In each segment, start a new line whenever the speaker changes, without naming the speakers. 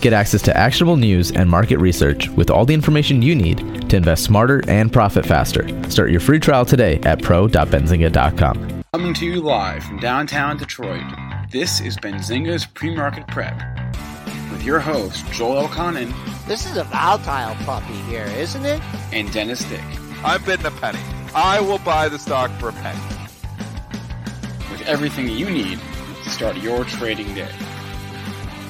Get access to actionable news and market research with all the information you need to invest smarter and profit faster. Start your free trial today at pro.benzinga.com.
Coming to you live from downtown Detroit, this is Benzinga's Pre-Market Prep with your host, Joel Elconin.
This is a volatile puppy here, isn't it?
And Dennis Dick.
I'm bidding a penny. I will buy the stock for a penny.
With everything you need to start your trading day.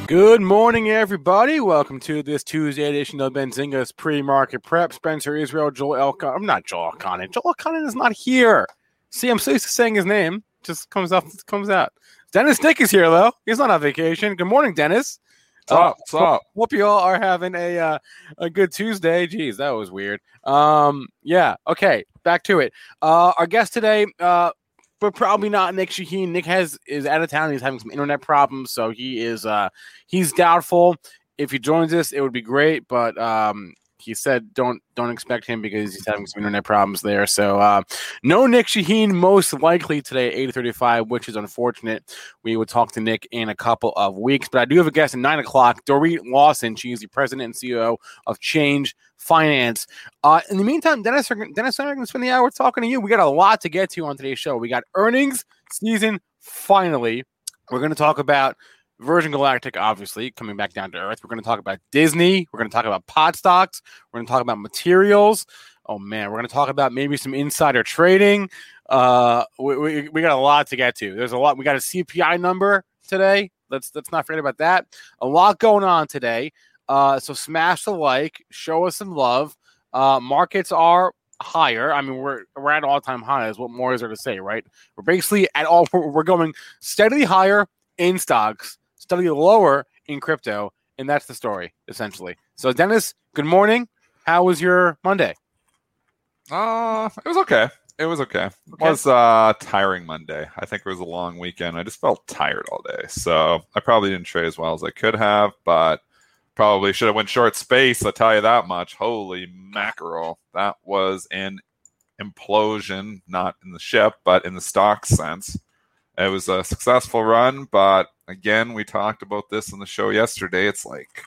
Good morning, everybody. Welcome to this Tuesday edition of Benzinga's pre-market prep. Spencer Israel, Joel Elcon. I'm not Joel Elconin. Joel Elconin is not here. See, I'm so used to saying his name. Just comes up, comes out. Dennis Dick is here though. He's not on vacation. Good morning, Dennis.
What's up? What's up?
Hope you all are having a uh, a good Tuesday. Jeez, that was weird. Um, yeah. Okay, back to it. Uh, our guest today, uh, but probably not Nick Shaheen. Nick has is out of town. He's having some internet problems, so he is uh he's doubtful. If he joins us, it would be great, but um he said don't don't expect him because he's having some internet problems there. So uh, no Nick Shaheen most likely today at 8:35, which is unfortunate. We would talk to Nick in a couple of weeks, but I do have a guest at nine o'clock. Dorrit Lowsen, she's the president and CEO of Change Finance. Uh, in the meantime, Dennis, Dennis, I'm going to spend the hour talking to you. We got a lot to get to on today's show. We got earnings season finally. We're going to talk about Virgin Galactic, obviously, coming back down to earth. We're going to talk about Disney. We're going to talk about pod stocks. We're going to talk about materials. Oh, man. We're going to talk about maybe some insider trading. Uh, we, we, we got a lot to get to. There's a lot. We got a CPI number today. Let's let's not forget about that. A lot going on today. Uh, so smash the like, show us some love. Uh, markets are higher. I mean, we're we're at all time highs. What more is there to say, right? We're basically at all. We're going steadily higher in stocks steadily lower in crypto. And that's the story, essentially. So, Dennis, good morning. How was your Monday?
Uh, it was okay. It was okay. okay. It was uh tiring Monday. I think it was a long weekend. I just felt tired all day. So I probably didn't trade as well as I could have, but probably should have went short space, I'll tell you that much. Holy mackerel. That was an implosion, not in the ship, but in the stock sense. It was a successful run, but again, we talked about this in the show yesterday. It's like,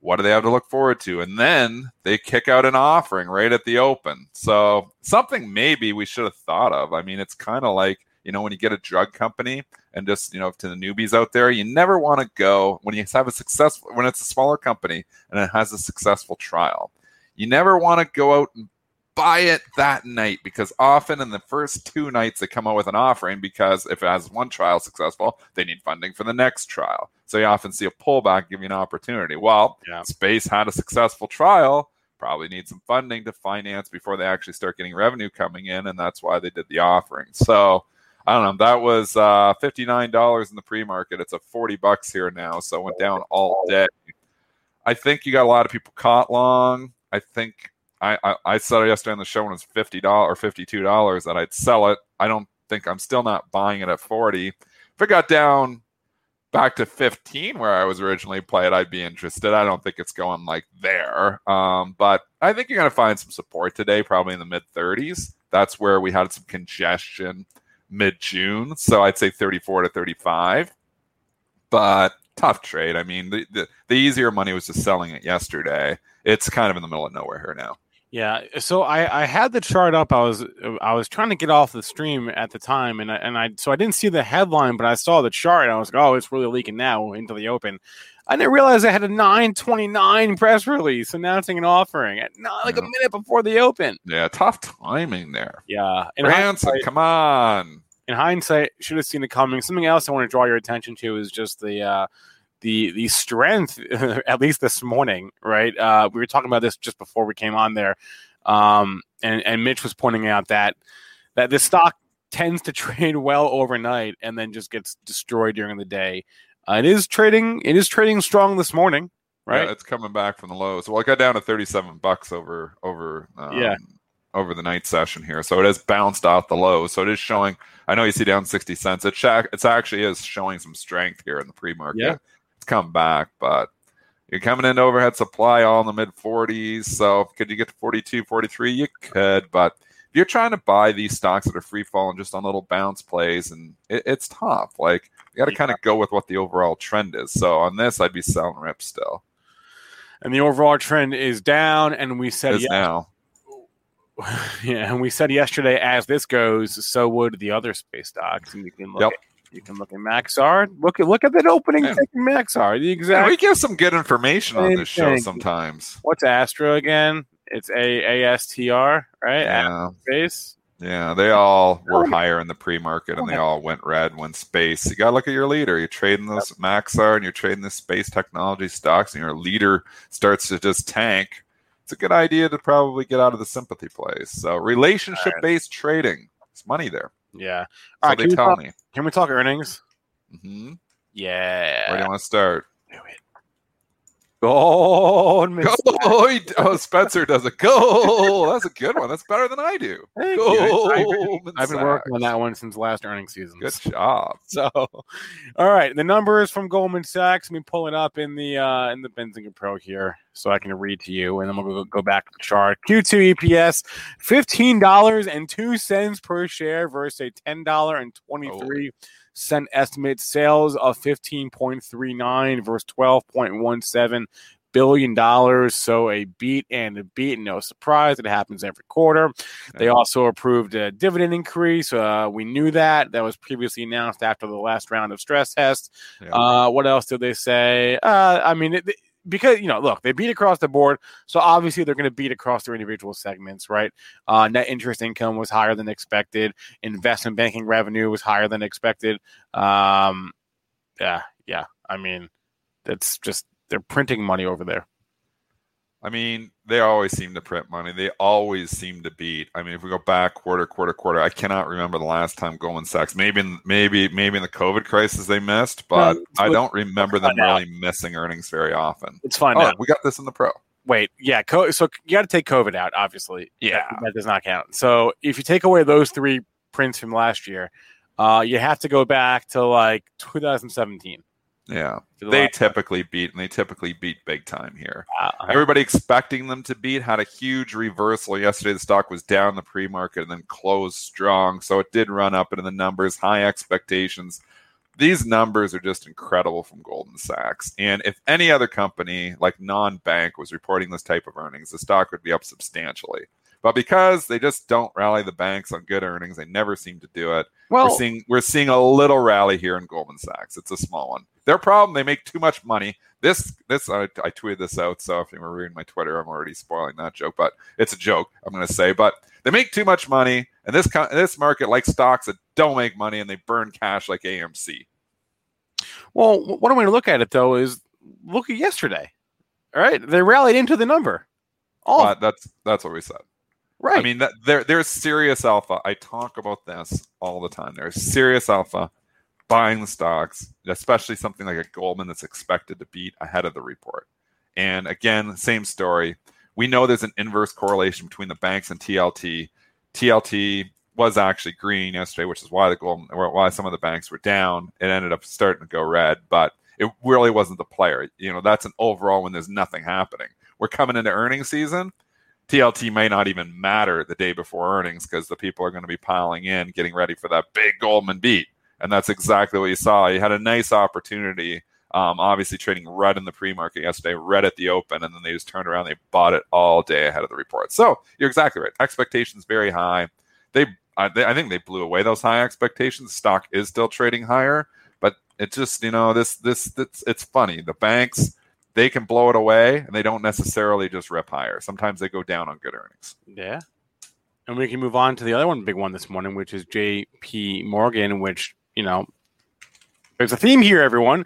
what do they have to look forward to? And then they kick out an offering right at the open. So something maybe we should have thought of. I mean, it's kind of like, you know, when you get a drug company and just, you know, to the newbies out there, you never want to go when you have a successful, when it's a smaller company and it has a successful trial. You never want to go out and buy it that night because often in the first two nights they come out with an offering because if it has one trial successful, they need funding for the next trial. So you often see a pullback giving an opportunity. Well, yeah. Space had a successful trial, probably need some funding to finance before they actually start getting revenue coming in, and that's why they did the offering. So I don't know. That was uh, fifty nine dollars in the pre market. It's a forty bucks here now, so it went down all day. I think you got a lot of people caught long. I think I, I, said yesterday on the show when it was fifty dollars or fifty two dollars that I'd sell it. I don't think I'm still not buying it at forty. If it got down back to 15 where I was originally played, I'd be interested. I don't think it's going like there. Um, but I think you're to find some support today, probably in the mid 30s. That's where we had some congestion mid June. So I'd say 34 to 35. But tough trade. I mean, the, the, the easier money was just selling it yesterday. It's kind of in the middle of nowhere here now.
Yeah, so I, I had the chart up. I was I was trying to get off the stream at the time, and I, and I so I didn't see the headline, but I saw the chart. And I was like, oh, it's really leaking now into the open. I didn't realize I had a 929 press release announcing an offering at not like yeah. a minute before the open.
Yeah, tough timing there.
Yeah,
in Branson, come on.
In hindsight, should have seen it coming. Something else I want to draw your attention to is just the uh, the the strength, at least this morning, right? Uh, we were talking about this just before we came on there, um, and and Mitch was pointing out that that the stock tends to trade well overnight and then just gets destroyed during the day. Uh, it is trading. It is trading strong this morning. right?
Yeah, it's coming back from the lows. Well, it got down to 37 bucks over over um,
Yeah.
over the night session here. So it has bounced off the low. So it is showing. I know you see down 60 cents. It sha- it's actually is showing some strength here in the pre-market.
Yeah.
Come back, but you're coming in overhead supply all in the mid 40s. So could you get to 42, 43? You could, but if you're trying to buy these stocks that are free falling just on little bounce plays, and it, it's tough. Like you got to
Yeah.
kind of go with what the overall trend is. So on this, I'd be selling rips still.
And the overall trend is down. And we said yes-
now.
yeah, and we said yesterday, as this goes, so would the other space stocks. And you can look
Yep.
at you can look at Maxar. Look at look at that opening
Yeah.
tick in Maxar. The
Yeah,
exact
we give some good information on this show sometimes.
what's Astra again? It's A A S T R, right?
Yeah,
Space.
yeah. They all were higher in the pre-market, and they all went red when space. You gotta look at your leader. You're trading those Maxar, and you're trading the space technology stocks, and your leader starts to just tank. It's a good idea to probably get out of the sympathy place. So relationship-based trading. it's money there.
Yeah.
So
All right,
they
can we,
tell
talk,
me.
can we talk earnings?
hmm
Yeah.
Where do you want to start?
Do it.
Go! he- Oh, Spencer does a go. That's a good one. That's better than I do.
Thank. I've been- I've been working on that one since last earnings season.
Good job.
So, all right, the numbers from Goldman Sachs. Let me pull it up in the uh, in the Benzinga Pro here, so I can read to you, and then we'll go, go back to the chart. Q2 EPS fifteen dollars and two cents per share versus a ten dollar and twenty three cent estimate. Sales of fifteen point three nine versus twelve point one seven billion dollars. So a beat and a beat. No surprise, it happens every quarter. They also approved a dividend increase. Uh, we knew that. That was previously announced after the last round of stress tests.
Yeah.
Uh, what else did they say? Uh, I mean, it, because you know, look, they beat across the board, so obviously they're going to beat across their individual segments, right? Uh, net interest income was higher than expected. Investment banking revenue was higher than expected. Um, yeah, yeah. I mean, that's just they're printing money over there.
I mean, they always seem to print money. They always seem to beat. I mean, if we go back quarter, quarter, quarter, I cannot remember the last time Goldman Sachs. Maybe, in, maybe, maybe in the COVID crisis they missed, but
Well,
I don't remember them
out.
really missing earnings very often.
It's fine.
Oh,
out.
we got this in the pro.
Wait, yeah. Co- so you got to take COVID out, obviously.
Yeah.
that, that does not count. So if you take away those three prints from last year, uh, you have to go back to like 2017.
Yeah,
the
they typically beat, and they typically beat big time here.
Uh,
Everybody expecting them to beat had a huge reversal yesterday. The stock was down the pre-market and then closed strong, so it did run up into the numbers. High expectations. These numbers are just incredible from Goldman Sachs. And if any other company like non-bank was reporting this type of earnings, the stock would be up substantially. But because they just don't rally the banks on good earnings, they never seem to do it.
well,
we're seeing we're seeing a little rally here in Goldman Sachs. It's a small one. Their problem, they make too much money. This this I, I tweeted this out, so if you were reading my Twitter, I'm already spoiling that joke, but it's a joke. I'm going to say, but they make too much money, and this this market like stocks that don't make money and they burn cash like AMC.
well, one way to look at it though is look at yesterday. All right, they rallied into the number. Oh, uh,
But that's that's what we said.
right.
I mean, that, there there's serious alpha. I talk about this all the time. There's serious alpha buying the stocks, especially something like a Goldman that's expected to beat ahead of the report. And again, same story. We know there's an inverse correlation between the banks and TLT. TLT was actually green yesterday, which is why the Goldman, why some of the banks were down. It ended up starting to go red, but it really wasn't the player. You know, that's an overall when there's nothing happening. We're coming into earnings season. TLT may not even matter the day before earnings because the people are going to be piling in, getting ready for that big Goldman beat. And that's exactly what you saw. You had a nice opportunity, um, obviously trading red in the pre market yesterday, red at the open, and then they just turned around. They bought it all day ahead of the report. So you're exactly right. Expectations very high. They, I, they, I think they blew away those high expectations. Stock is still trading higher, but it just, you know, this, this, it's, it's funny. The banks, they can blow it away and they don't necessarily just rip higher. Sometimes they go down on good earnings.
Yeah. And we can move on to the other one, big one this morning, which is JP Morgan, which, you know, there's a theme here, everyone.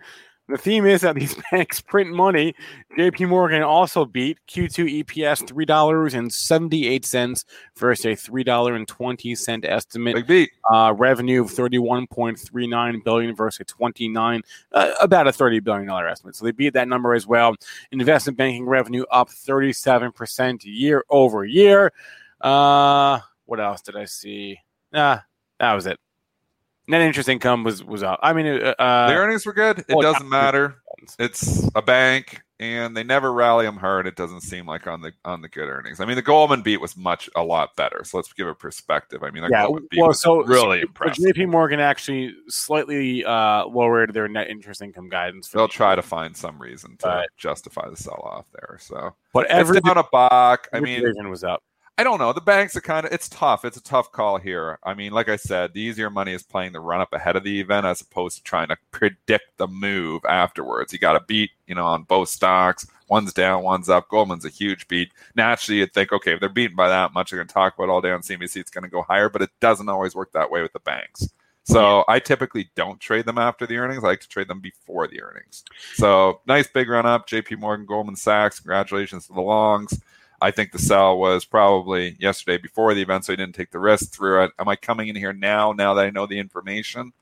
the theme is that these banks print money. JP Morgan also beat Q2 EPS $3.78 versus a $3.20 estimate.
Big beat.
Uh, revenue of 31.39 billion versus a 29 uh, about a 30 billion dollar estimate. So they beat that number as well. Investment banking revenue up 37% year over year. Uh, what else did I see? Ah, that was it. Net interest income was was up. I mean, uh,
the earnings were good. It
well,
doesn't matter. It's a bank, and they never rally them hard. It doesn't seem like on the on the good earnings. I mean, the Goldman beat was much a lot better. So let's give a perspective. I mean, the
yeah,
Goldman beat
well,
was
so
really
so
impressive.
JP Morgan actually slightly uh, lowered their net interest income guidance. For
They'll
the
try
year.
to find some reason to
Right.
justify the sell off there. So
but
every
every
down a buck. I mean,
was up.
I don't know. The banks are kind of it's tough. It's a tough call here. I mean, like I said, the easier money is playing the run up ahead of the event as opposed to trying to predict the move afterwards. You got to beat, you know, on both stocks. One's down, one's up. Goldman's a huge beat. Naturally, you'd think, okay, if they're beaten by that much, they're going to talk about all day on CNBC. It's going to go higher, but it doesn't always work that way with the banks. So I typically don't trade them after the earnings. I like to trade them before the earnings. So nice big run up. JP Morgan, Goldman Sachs, congratulations to the longs. I think the sell was probably yesterday before the event, so I didn't take the risk through it. Am I coming in here now, now that I know the information?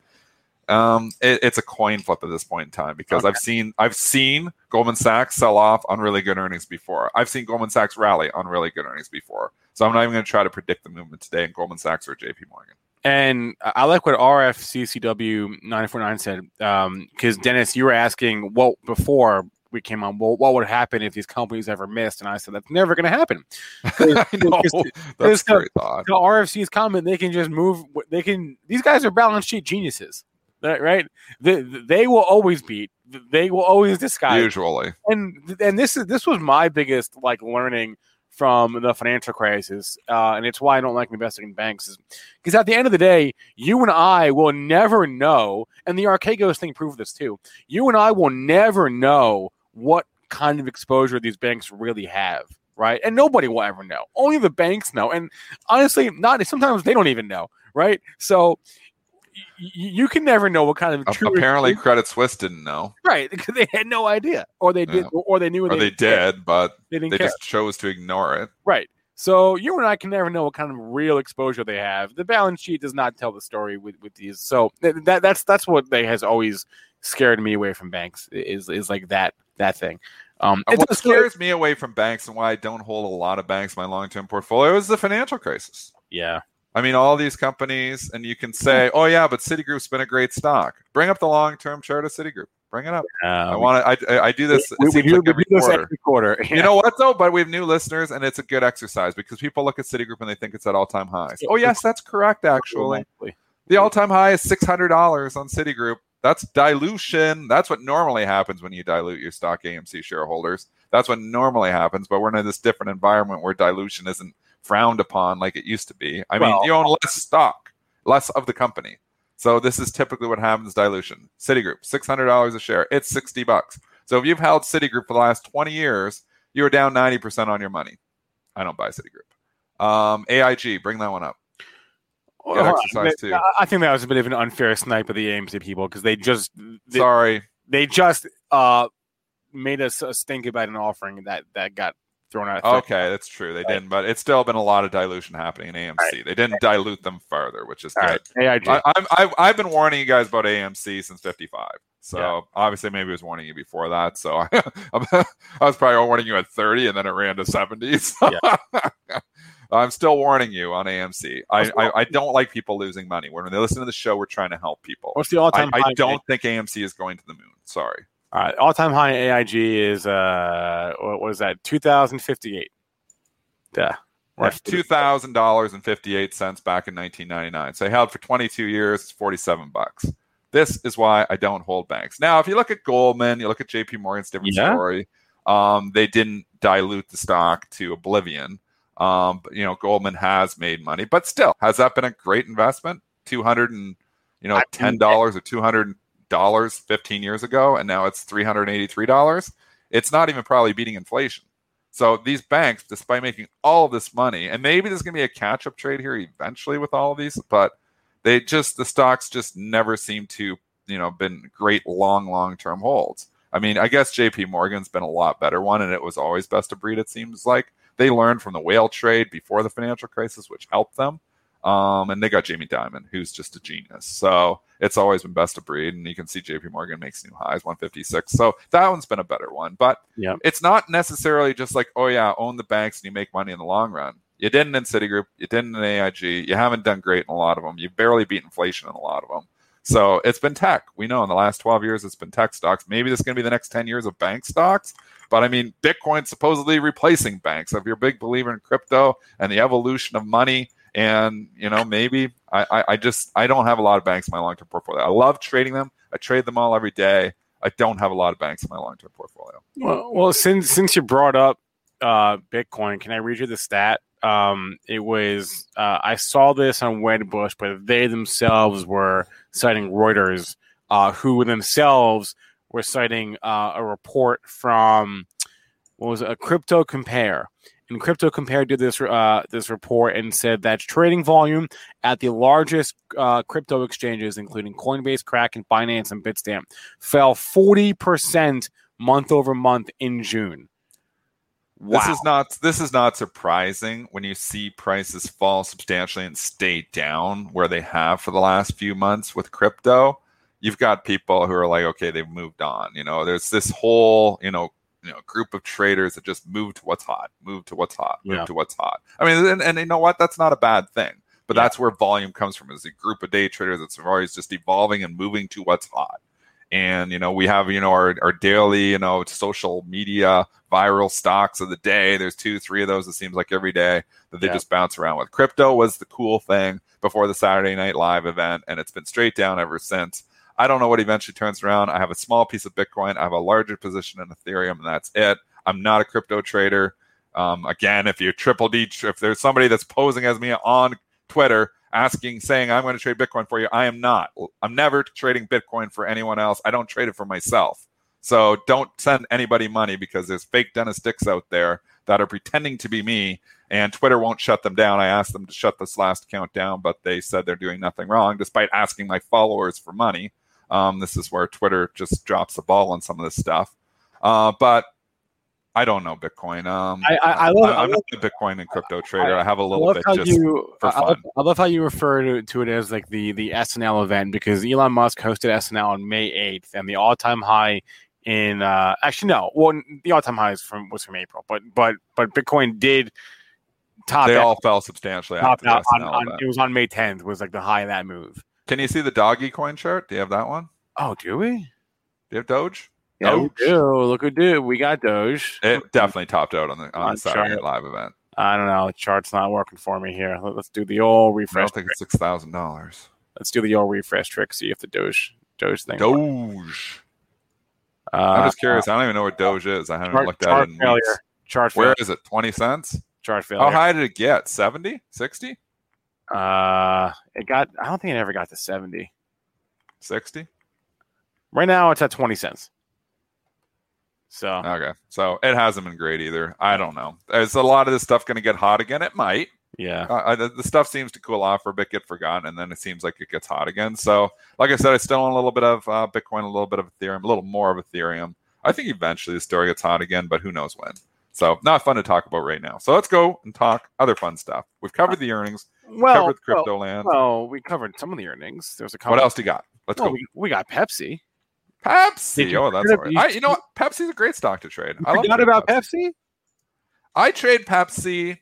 Um, it, it's a coin flip at this point in time because
Okay.
I've seen I've seen Goldman Sachs sell off on really good earnings before. I've seen Goldman Sachs rally on really good earnings before. So I'm not even going to try to predict the movement today in Goldman Sachs or JP Morgan.
And I like what RFCCW nine four nine said because Dennis, you were asking well before we came on. Well, what would happen if these companies ever missed? And I said that's never going to happen.
I know that's a
the-
great thought.
The RFC's comment they can just move. They can. These guys are balance sheet geniuses, right? They, they will always beat. They will always disguise.
Usually,
and and this is this was my biggest like learning from the financial crisis, uh, and it's why I don't like investing in banks. Is because at the end of the day, you and I will never know, and the Archegos thing proved this too. You and I will never know what kind of exposure these banks really have. Right, and nobody will ever know. Only the banks know, and honestly, not sometimes they don't even know. Right, so y- you can never know what kind of
apparently Credit Suisse didn't know,
right because they had no idea, or they did,
Yeah.
or they knew,
or they
didn't care.
but
They didn't
they just chose to ignore it.
Right. So you and I can never know what kind of real exposure they have. The balance sheet does not tell the story with, with these. So th- that that's that's what they has always scared me away from banks is is like that that thing. Um, it
what
does scare-
scares me away from banks and why I don't hold a lot of banks in my long term portfolio is the financial crisis.
yeah.
I mean, all these companies, and you can say, oh, yeah, but Citigroup's been a great stock. Bring up the long term chart of Citigroup. Bring it up. I
Um,
want to, I, I do this,
we, we do,
like
we do
quarter.
every quarter.
You know what, though? But we have new listeners, and it's a good exercise because people look at Citigroup and they think it's at all time highs. Oh, yes, that's correct, actually. The all time high is $600 on Citigroup. That's dilution. That's what normally happens when you dilute your stock AMC shareholders. That's what normally happens, but we're in this different environment where dilution isn't frowned upon like it used to be. I mean, you own less stock, less of the company. So this is typically what happens dilution. Citigroup, $600 a share. It's 60 bucks. So if you've held Citigroup for the last 20 years, you're down 90% on your money. I don't buy Citigroup. Um, AIG, bring that one up.
Well, on.
too.
I- I think that was a bit of an unfair snipe of the AMC people because they just they,
Sorry.
they just uh made us uh, stink about an offering that that got thrown out.
Okay, that's true. They didn't, but it's still been a lot of dilution happening in AMC. They didn't dilute them further, which is good.
right. AIG.
I, I've, I've, I've been warning you guys about AMC since 55. So
Yeah.
obviously, maybe I was warning you before that. So I, I was probably warning you at 30 and then it ran to 70s. I'm still warning you on AMC. I, I, I don't like people losing money. When they listen to the show, we're trying to help people.
What's the
I,
all-time high?
I don't think AMC is going to the moon. Sorry.
All right, all-time high in AIG is uh, what was that? Two thousand fifty-eight. Yeah,
that's two thousand dollars and fifty eight cents back in nineteen ninety nine. So I held for twenty two years. It's forty seven bucks. This is why I don't hold banks. Now, if you look at Goldman, you look at J.P. Morgan's different
Yeah.
story. Um, they didn't dilute the stock to oblivion. Um, but, you know, Goldman has made money, but still, has that been a great investment? Two hundred and you know ten dollars or two hundred dollars fifteen years ago, and now it's three hundred eighty three dollars. It's not even probably beating inflation. So these banks, despite making all this money, and maybe there's going to be a catch up trade here eventually with all of these, but they just the stocks just never seem to you know been great long long term holds. I mean, I guess J.P. Morgan's been a lot better one, and it was always best of breed. It seems like they learned from the whale trade before the financial crisis, which helped them. Um, and they got Jamie Dimon, who's just a genius. So it's always been best of breed. And you can see JP Morgan makes new highs, 156. So that one's been a better one. But
Yeah.
it's not necessarily just like, oh, yeah, own the banks and you make money in the long run. You didn't in Citigroup. You didn't in AIG. You haven't done great in a lot of them. You barely beat inflation in a lot of them. So it's been tech. We know in the last 12 years, it's been tech stocks. Maybe this is going to be the next 10 years of bank stocks. But I mean, Bitcoin supposedly replacing banks. If you're a big believer in crypto and the evolution of money, and you know, maybe I, I, I just I don't have a lot of banks in my long term portfolio. I love trading them. I trade them all every day. I don't have a lot of banks in my long term portfolio.
Well, well, since since you brought up uh, Bitcoin, can I read you the stat? Um, it was uh, I saw this on Wedbush, but they themselves were citing Reuters, uh, who themselves were citing uh, a report from what was it, a CryptoCompare. And CryptoCompare did this uh, this report and said that trading volume at the largest uh, crypto exchanges, including Coinbase, Kraken, Binance, and Bitstamp, fell forty percent month over month in June. Wow.
This is not this is not surprising when you see prices fall substantially and stay down where they have for the last few months with crypto. You've got people who are like, okay, they've moved on. You know, there's this whole, you know, you know, group of traders that just move to what's hot, move to what's hot, move
Yeah.
to what's hot. I mean, and, and you know what? That's not a bad thing. But
Yeah.
that's where volume comes from is a group of day traders that's always just evolving and moving to what's hot. And you know, we have, you know, our, our daily, you know, social media viral stocks of the day. There's two, three of those, it seems like every day that they
Yeah.
just bounce around with. Crypto was the cool thing before the Saturday Night Live event, and it's been straight down ever since. I don't know what eventually turns around. I have a small piece of Bitcoin. I have a larger position in Ethereum, and that's it. I'm not a crypto trader. Um, again, if you're triple D, if there's somebody that's posing as me on Twitter asking, saying, I'm going to trade Bitcoin for you, I am not. I'm never trading Bitcoin for anyone else. I don't trade it for myself. So don't send anybody money because there's fake Dennis Dicks out there that are pretending to be me, and Twitter won't shut them down. I asked them to shut this last account down, but they said they're doing nothing wrong despite asking my followers for money. Um, this is where Twitter just drops the ball on some of this stuff. Uh, but I don't know Bitcoin. Um,
I- I- I love- I
I'm
love-
not a Bitcoin and crypto trader. I, have a little bit just
you
for
I love,
fun.
I love how you refer to, to it as like the the SNL event because Elon Musk hosted SNL on May 8th and the all time high in uh actually no well the all time high is from was from April but but but Bitcoin did top
They
out,
all fell substantially
top out on, on, it was on May 10th was like the high of that move.
Can you see the doggy coin chart? Do you have that one?
Oh, do we?
Do you have Doge?
Yeah, we
Doge?
do. Look who do. We got Doge.
It definitely topped out on the on
On
the Saturday. Live event.
I don't know. The chart's not working for me here. Let- Let's do the old
I
refresh.
don't think it's six thousand dollars.
Let's do the old refresh trick. See if the Doge Doge thing.
Doge.
Uh,
I'm just curious. I don't even know what Doge is. I haven't
chart,
looked at it in
failure.
weeks.
Chart
Where
failure.
is it? Twenty cents?
Chart failure.
How high did it get? 70? 60?
Uh, it got. I don't think it ever got to seventy.
60?
Right now, it's at twenty cents. So
Okay. So it hasn't been great either. I don't know. Is a lot of this stuff going to get hot again? It might.
yeah,
Uh, the, the stuff seems to cool off for a bit, get forgotten, and then it seems like it gets hot again. So, like I said, I still own a little bit of uh, Bitcoin, a little bit of Ethereum, a little more of Ethereum. I think eventually the story gets hot again, but who knows when. So, not fun to talk about right now. So, let's go and talk other fun stuff. We've covered the earnings,
well,
covered the crypto
well,
land.
well, we covered some of the earnings. There's a couple.
what else do you got? Let's
Well,
go.
we, we got Pepsi.
Pepsi.
you
Oh, that's right. I, you know what? Pepsi's a great stock to trade. I love
Forgot about
Pepsi.
Pepsi.
I trade Pepsi.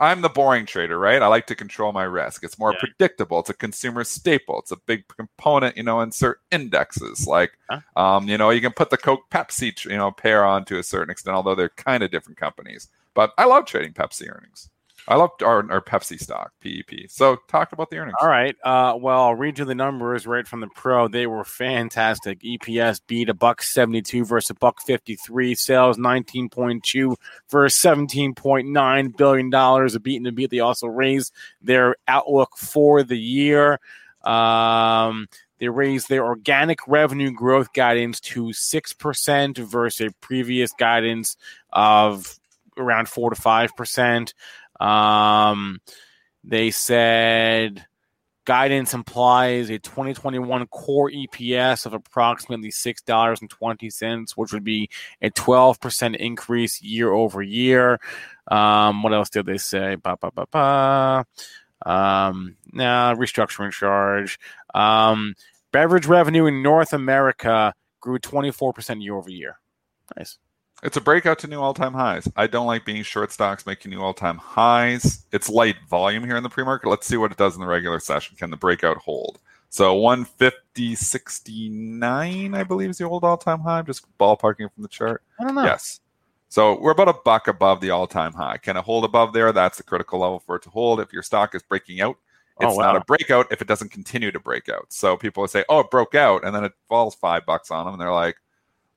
I'm the boring trader, right? I like to control my risk. It's more
Yeah.
predictable. It's a consumer staple. It's a big component, you know, in certain indexes. Like,
Huh?
um, you know, you can put the Coke Pepsi, you know, pair on to a certain extent, although they're kind of different companies. But I love trading Pepsi earnings. I love our, our Pepsi stock, PEP. So talk about the earnings.
All right. Uh, well, I'll read you the numbers right from the pro. They were fantastic. EPS beat a buck seventy two versus a buck fifty three. Sales nineteen point two versus seventeen point nine billion dollars. A beat and a beat. They also raised their outlook for the year. Um, they raised their organic revenue growth guidance to six percent versus a previous guidance of around four to five percent. Um, they said Guidance implies a 2021 core EPS of approximately $6.20, which would be a 12% increase year over year. Um, what else did they say? Ba, ba, ba, ba. Um, nah, restructuring charge. Um, beverage revenue in North America grew 24% year over year. Nice.
It's a breakout to new all-time highs. I don't like being short stocks making new all-time highs. It's light volume here in the pre-market. Let's see what it does in the regular session. Can the breakout hold? So 150.69, I believe, is the old all-time high. I'm just ballparking from the chart.
I don't know.
Yes. So we're about a buck above the all-time high. Can it hold above there? That's the critical level for it to hold. If your stock is breaking out, oh, it's
Oh, wow.
not a breakout if it doesn't continue to break out. So people say, "Oh, it broke out," and then it falls five bucks on them, and they're like,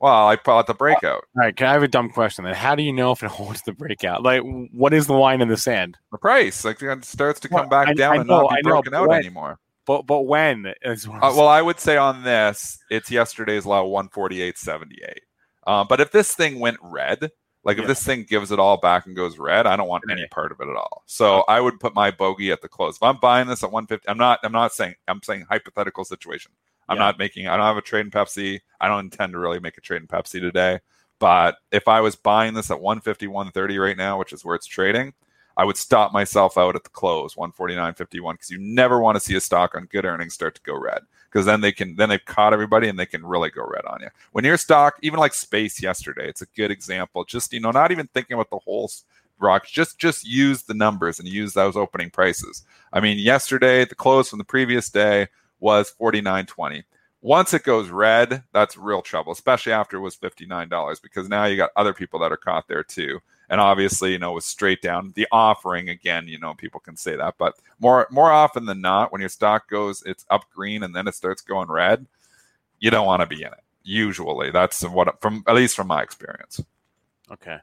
"Well, I bought the breakout."
All right, can I have a dumb question then? How do you know if it holds the breakout? Like, what is the line in the sand?
The price like it starts to come
Well,
back
I-
down
I
and
know,
not be
know,
broken
but
out
when-
anymore.
But but when? Is
Uh, well, I would say on this, it's yesterday's low, one forty eight seventy eight. Um, but if this thing went red, like if
Yeah.
this thing gives it all back and goes red, I don't want any part of it at all. So I would put my bogey at the close. If I'm buying this at one fifty, I'm not. I'm not saying. I'm saying hypothetical situation. I'm
Yeah.
not making. I don't have a trade in Pepsi. I don't intend to really make a trade in Pepsi today. But if I was buying this at 150, 130 right now, which is where it's trading, I would stop myself out at the close, 149.51, because you never want to see a stock on good earnings start to go red. Because then they can then they've caught everybody and they can really go red on you. When your stock, even like space yesterday, it's a good example. Just you know, not even thinking about the whole s- rock, just just use the numbers and use those opening prices. I mean, yesterday the close from the previous day was 49.20 once it goes red, that's real trouble, especially after it was $59 because now you got other people that are caught there too. And obviously, you know, it was straight down. The offering again, you know, people can say that, but more more often than not, when your stock goes, it's up green and then it starts going red, you don't want to be in it. Usually, that's what from at least from my experience.
okay.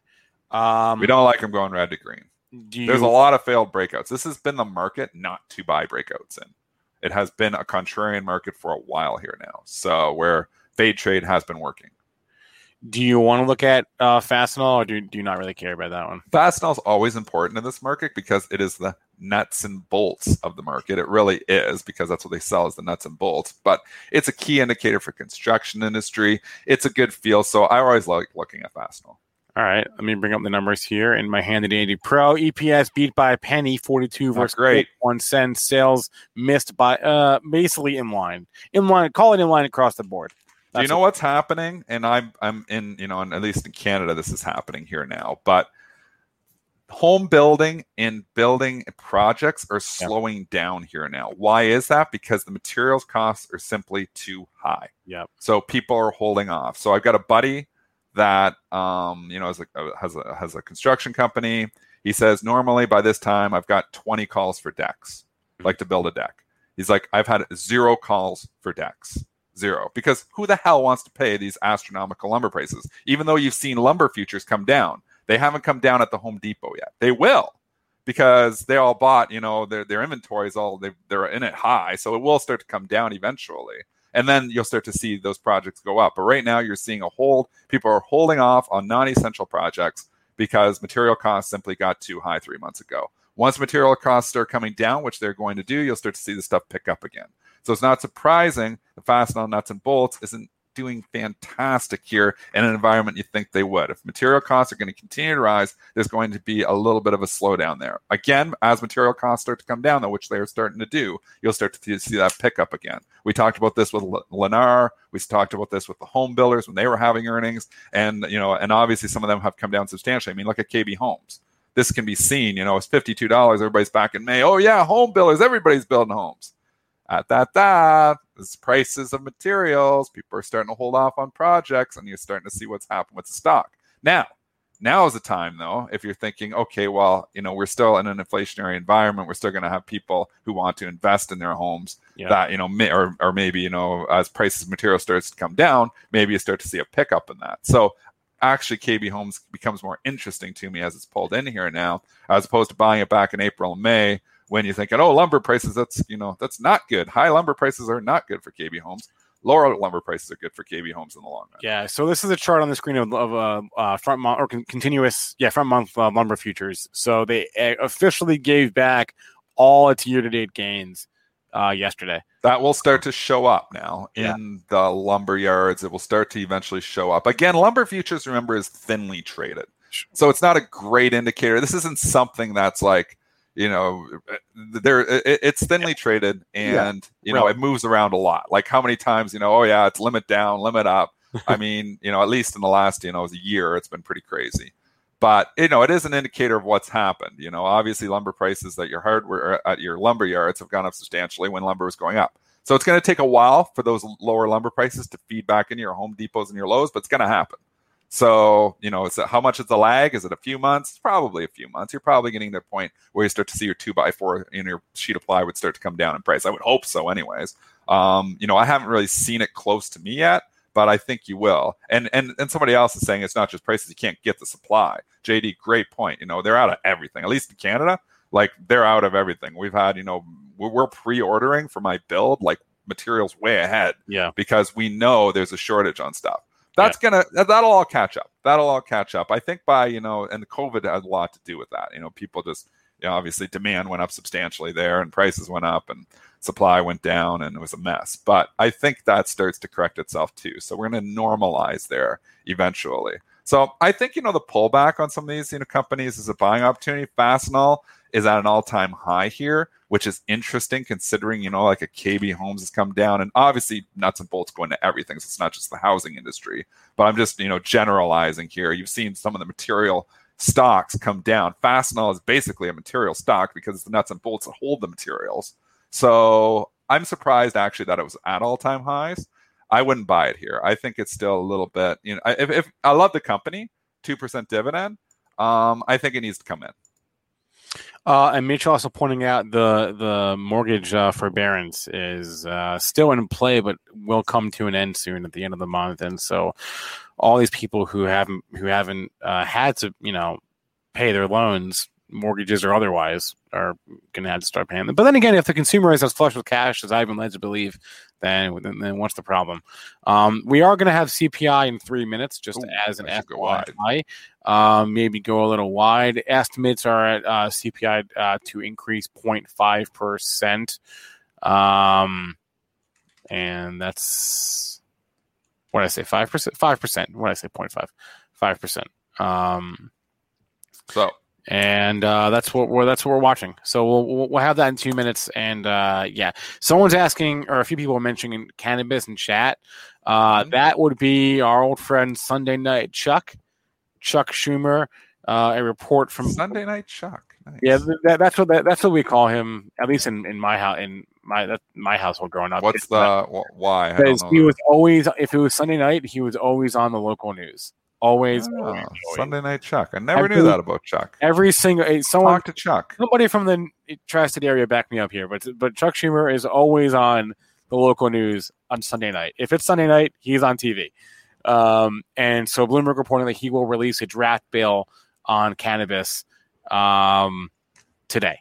Um,
We don't like them going red to green.
you,
There's a lot of failed breakouts. This has been the market not to buy breakouts in. It has been a contrarian market for a while here now. So where fade trade has been working.
do you want to look at uh, Fastenal, or do, do you not really care about that one?
Fastenal is always important in this market because it is the nuts and bolts of the market. It really is because that's what they sell is the nuts and bolts. But it's a key indicator for construction industry. It's a good feel. So I always like looking at Fastenal.
All right, let me bring up the numbers here in my handy dandy pro. EPS beat by a penny, 42 versus
great.
one cent. Sales missed by uh basically in line. In line, call it in line across the board.
Do you
That's
know what's happening? And I'm I'm in, you know, and at least in Canada, this is happening here now. But home building and building projects are slowing down here now. Why is that? Because the materials costs are simply too high.
Yeah.
So people are holding off. So I've got a buddy that um, you know has a, has a has a construction company. He says normally by this time I've got 20 calls for decks, like to build a deck. He's like I've had zero calls for decks. Zero. Because who the hell wants to pay these astronomical lumber prices? Even though you've seen lumber futures come down, they haven't come down at the Home Depot yet. They will because they all bought, you know, their their inventories all they they're in it high, so it will start to come down eventually. And then you'll start to see those projects go up. But right now you're seeing a hold. People are holding off on non-essential projects because material costs simply got too high 3 months ago. Once material costs start coming down, which they're going to do, you'll start to see the stuff pick up again. So it's not surprising the Fastenal nuts and bolts isn't doing fantastic here in an environment you think they would. If material costs are going to continue to rise, there's going to be a little bit of a slowdown there. Again, as material costs start to come down, though, which they're starting to do, you'll start to see that pickup again. We talked about this with Lennar. We talked about this with the home builders when they were having earnings, and you know, and obviously some of them have come down substantially. I mean, look at KB Homes. This can be seen. You know, it's fifty-two dollars. Everybody's back in May. Oh yeah, home builders. Everybody's building homes at that that prices of materials. People are starting to hold off on projects and you're starting to see what's happened with the stock. Now now is the time though if you're thinking okay well you know we're still in an inflationary environment. We're still going to have people who want to invest in their homes
Yeah.
that you know may, or, or maybe you know as prices of material starts to come down maybe you start to see a pickup in that. So actually kb homes becomes more interesting to me as it's pulled in here now as opposed to buying it back in april and may when you're thinking, oh, lumber prices, that's you know, that's not good. High lumber prices are not good for KB homes. Lower lumber prices are good for KB homes in the long run.
Yeah, so this is a chart on the screen of, of uh, uh, front month or con- continuous, yeah, front month uh, lumber futures. So they uh, officially gave back all its year to date gains uh, yesterday.
That will start to show up now in
Yeah.
the lumber yards. It will start to eventually show up. Again, lumber futures, remember, is thinly traded. So it's not a great indicator. This isn't something that's like, you know, uh, there it, it's thinly traded and you know
Right.
it moves around a lot. Like how many times, you know, oh yeah, it's limit down, limit up. I mean, you know, at least in the last, you know, year, it's been pretty crazy. But you know, it is an indicator of what's happened. You know, obviously lumber prices at your hardware uh, at your lumber yards have gone up substantially when lumber was going up. So it's going to take a while for those lower lumber prices to feed back into your Home Depots and your Lowe's, but it's going to happen. So, you know, it's how much is the lag? Is it a few months? Probably a few months. You're probably getting to a point where you start to see your two by four in your sheet of ply would start to come down in price. I would hope so, anyways. Um, you know, I haven't really seen it close to me yet, but I think you will. And and and somebody else is saying it's not just prices; you can't get the supply. JD, great point. You know, they're out of everything. At least in Canada, like they're out of everything. We've had, you know, we're, we're pre-ordering for my build, like materials way ahead
Yeah.
because we know there's a shortage on stuff. That's gonna that- that'll all catch up. That'll all catch up. I think by you know, and the COVID had a lot to do with that. You know, people just you know, obviously demand went up substantially there, and prices went up, and supply went down, and it was a mess. But I think that starts to correct itself too. So we're gonna normalize there eventually. So I think you know the pullback on some of these you know companies is a buying opportunity. Fastenal is at an all-time high here, which is interesting considering you know like a KB Homes has come down, and obviously nuts and bolts go into everything. So it's not just the housing industry, but I'm just you know generalizing here. You've seen some of the material stocks come down. Fastenal is basically a material stock because it's the nuts and bolts that hold the materials. So I'm surprised actually that it was at all-time highs. I wouldn't buy it here. I think it's still a little bit, you know, if, if I love the company, two percent dividend, um, I think it needs to come in.
Uh, and Mitch also pointing out the the mortgage uh, forbearance is uh, still in play, but will come to an end soon at the end of the month. And so, all these people who haven't who haven't uh, had to you know pay their loans, mortgages or otherwise, are going to have to start paying them. But then again, if the consumer is as flush with cash as I've been led to believe, then then, then what's the problem? Um, we are going to have CPI in three minutes, just
Ooh,
as an
I should go wide.
FYI. Um, maybe go a little wide. Estimates are at uh, CPI uh, to increase 0.5 percent, um, and that's what I say five percent. Five percent. What I say 0.5? Five percent. Um,
So
and uh, that's what we're that's what we're watching. So we'll we'll- have that in two minutes. And uh, yeah, someone's asking, or a few people are mentioning cannabis in chat. Uh,
Mhm.
That would be our old friend Sunday Night Chuck, Chuck Schumer. Uh, a report from
Sunday night Chuck. Nice.
yeah, that, that's what that, that's what we call him. At least in, in my house, in my that, my household growing up.
What's the wh- why? Don't
he was always if it was Sunday night, he was always on the local news. Always,
Oh,
always, always.
Sunday night Chuck. I never knew that about Chuck.
Every single eh, someone
Talk to Chuck.
somebody from the tri-state area back me up here, but but Chuck Schumer is always on the local news on Sunday night. If it's Sunday night, he's on TV. Um, and so Bloomberg reporting that he will release a draft bill on cannabis um, today.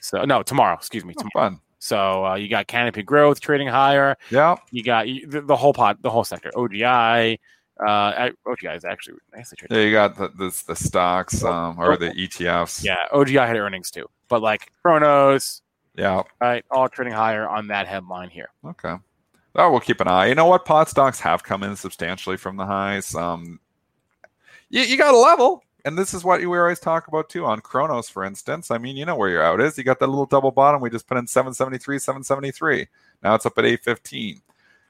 So no, tomorrow. Excuse me,
Oh,
tomorrow.
fun.
So uh, you got canopy growth trading higher.
Yeah.
You got you, the, the whole pot, the whole sector. OGI. Uh, I- OGI is actually nicely traded.
Yeah, you got the the, the stocks um, or the ETFs.
Yeah, OGI had earnings too, but like Cronos,
Yeah.
right, all trading higher on that headline here.
Okay. Oh, we'll keep an eye. You know what? Pot stocks have come in substantially from the highs. Um, you, you got a level, and this is what we always talk about too on Cronos, for instance. I mean, you know where your out is. You got that little double bottom. We just put in 773, 773. Now it's up at 815.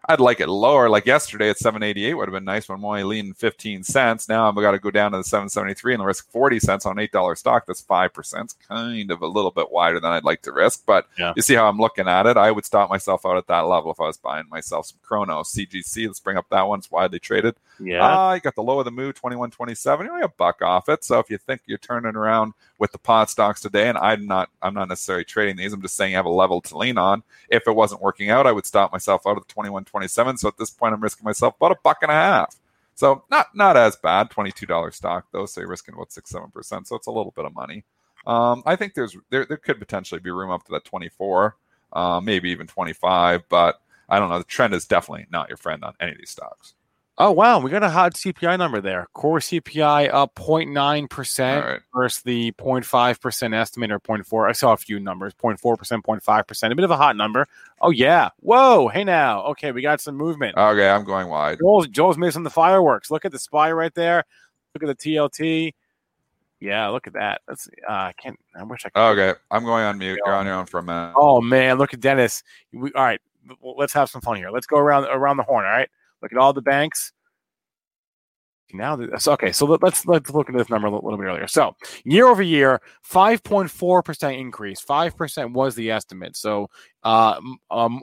I'd like it lower. Like yesterday at 788 would have been nice when I'm only leaning 15 cents. Now I've got to go down to the 773 and risk 40 cents on an $8 stock. That's 5%. It's kind of a little bit wider than I'd like to risk, but
Yeah.
you see how I'm looking at it. I would stop myself out at that level if I was buying myself some Cronos. CGC, let's bring up that one. It's widely traded.
Yeah.
Ah, you got the low of the move, 2127. You're only a buck off it. So if you think you're turning around with the pot stocks today, and I'm not I'm not necessarily trading these, I'm just saying you have a level to lean on. If it wasn't working out, I would stop myself out of the 2127. So at this point, I'm risking myself about a buck and a half. So not not as bad. $22 stock though. So you're risking about six, seven percent. So it's a little bit of money. Um, I think there's there there could potentially be room up to that 24, uh, maybe even 25, but I don't know. The trend is definitely not your friend on any of these stocks.
Oh wow, we got a hot CPI number there. Core CPI up 0.9 percent
right.
versus the 0.5 percent estimate or 0.4. I saw a few numbers, 0.4 percent, 0.5 percent. A bit of a hot number. Oh yeah. Whoa. Hey now. Okay, we got some movement.
Okay, I'm going wide.
Joel's, Joel's missing the fireworks. Look at the spy right there. Look at the TLT. Yeah, look at that. That's uh, I can't. I wish I could.
Okay, I'm going on mute. You're on your own for a minute.
Oh man, look at Dennis. We, all right, let's have some fun here. Let's go around around the horn. All right, look at all the banks. Now, th- so, okay, so let- let's let's look at this number a little, little bit earlier. So year over year, five point four percent increase. Five percent was the estimate. So uh, um,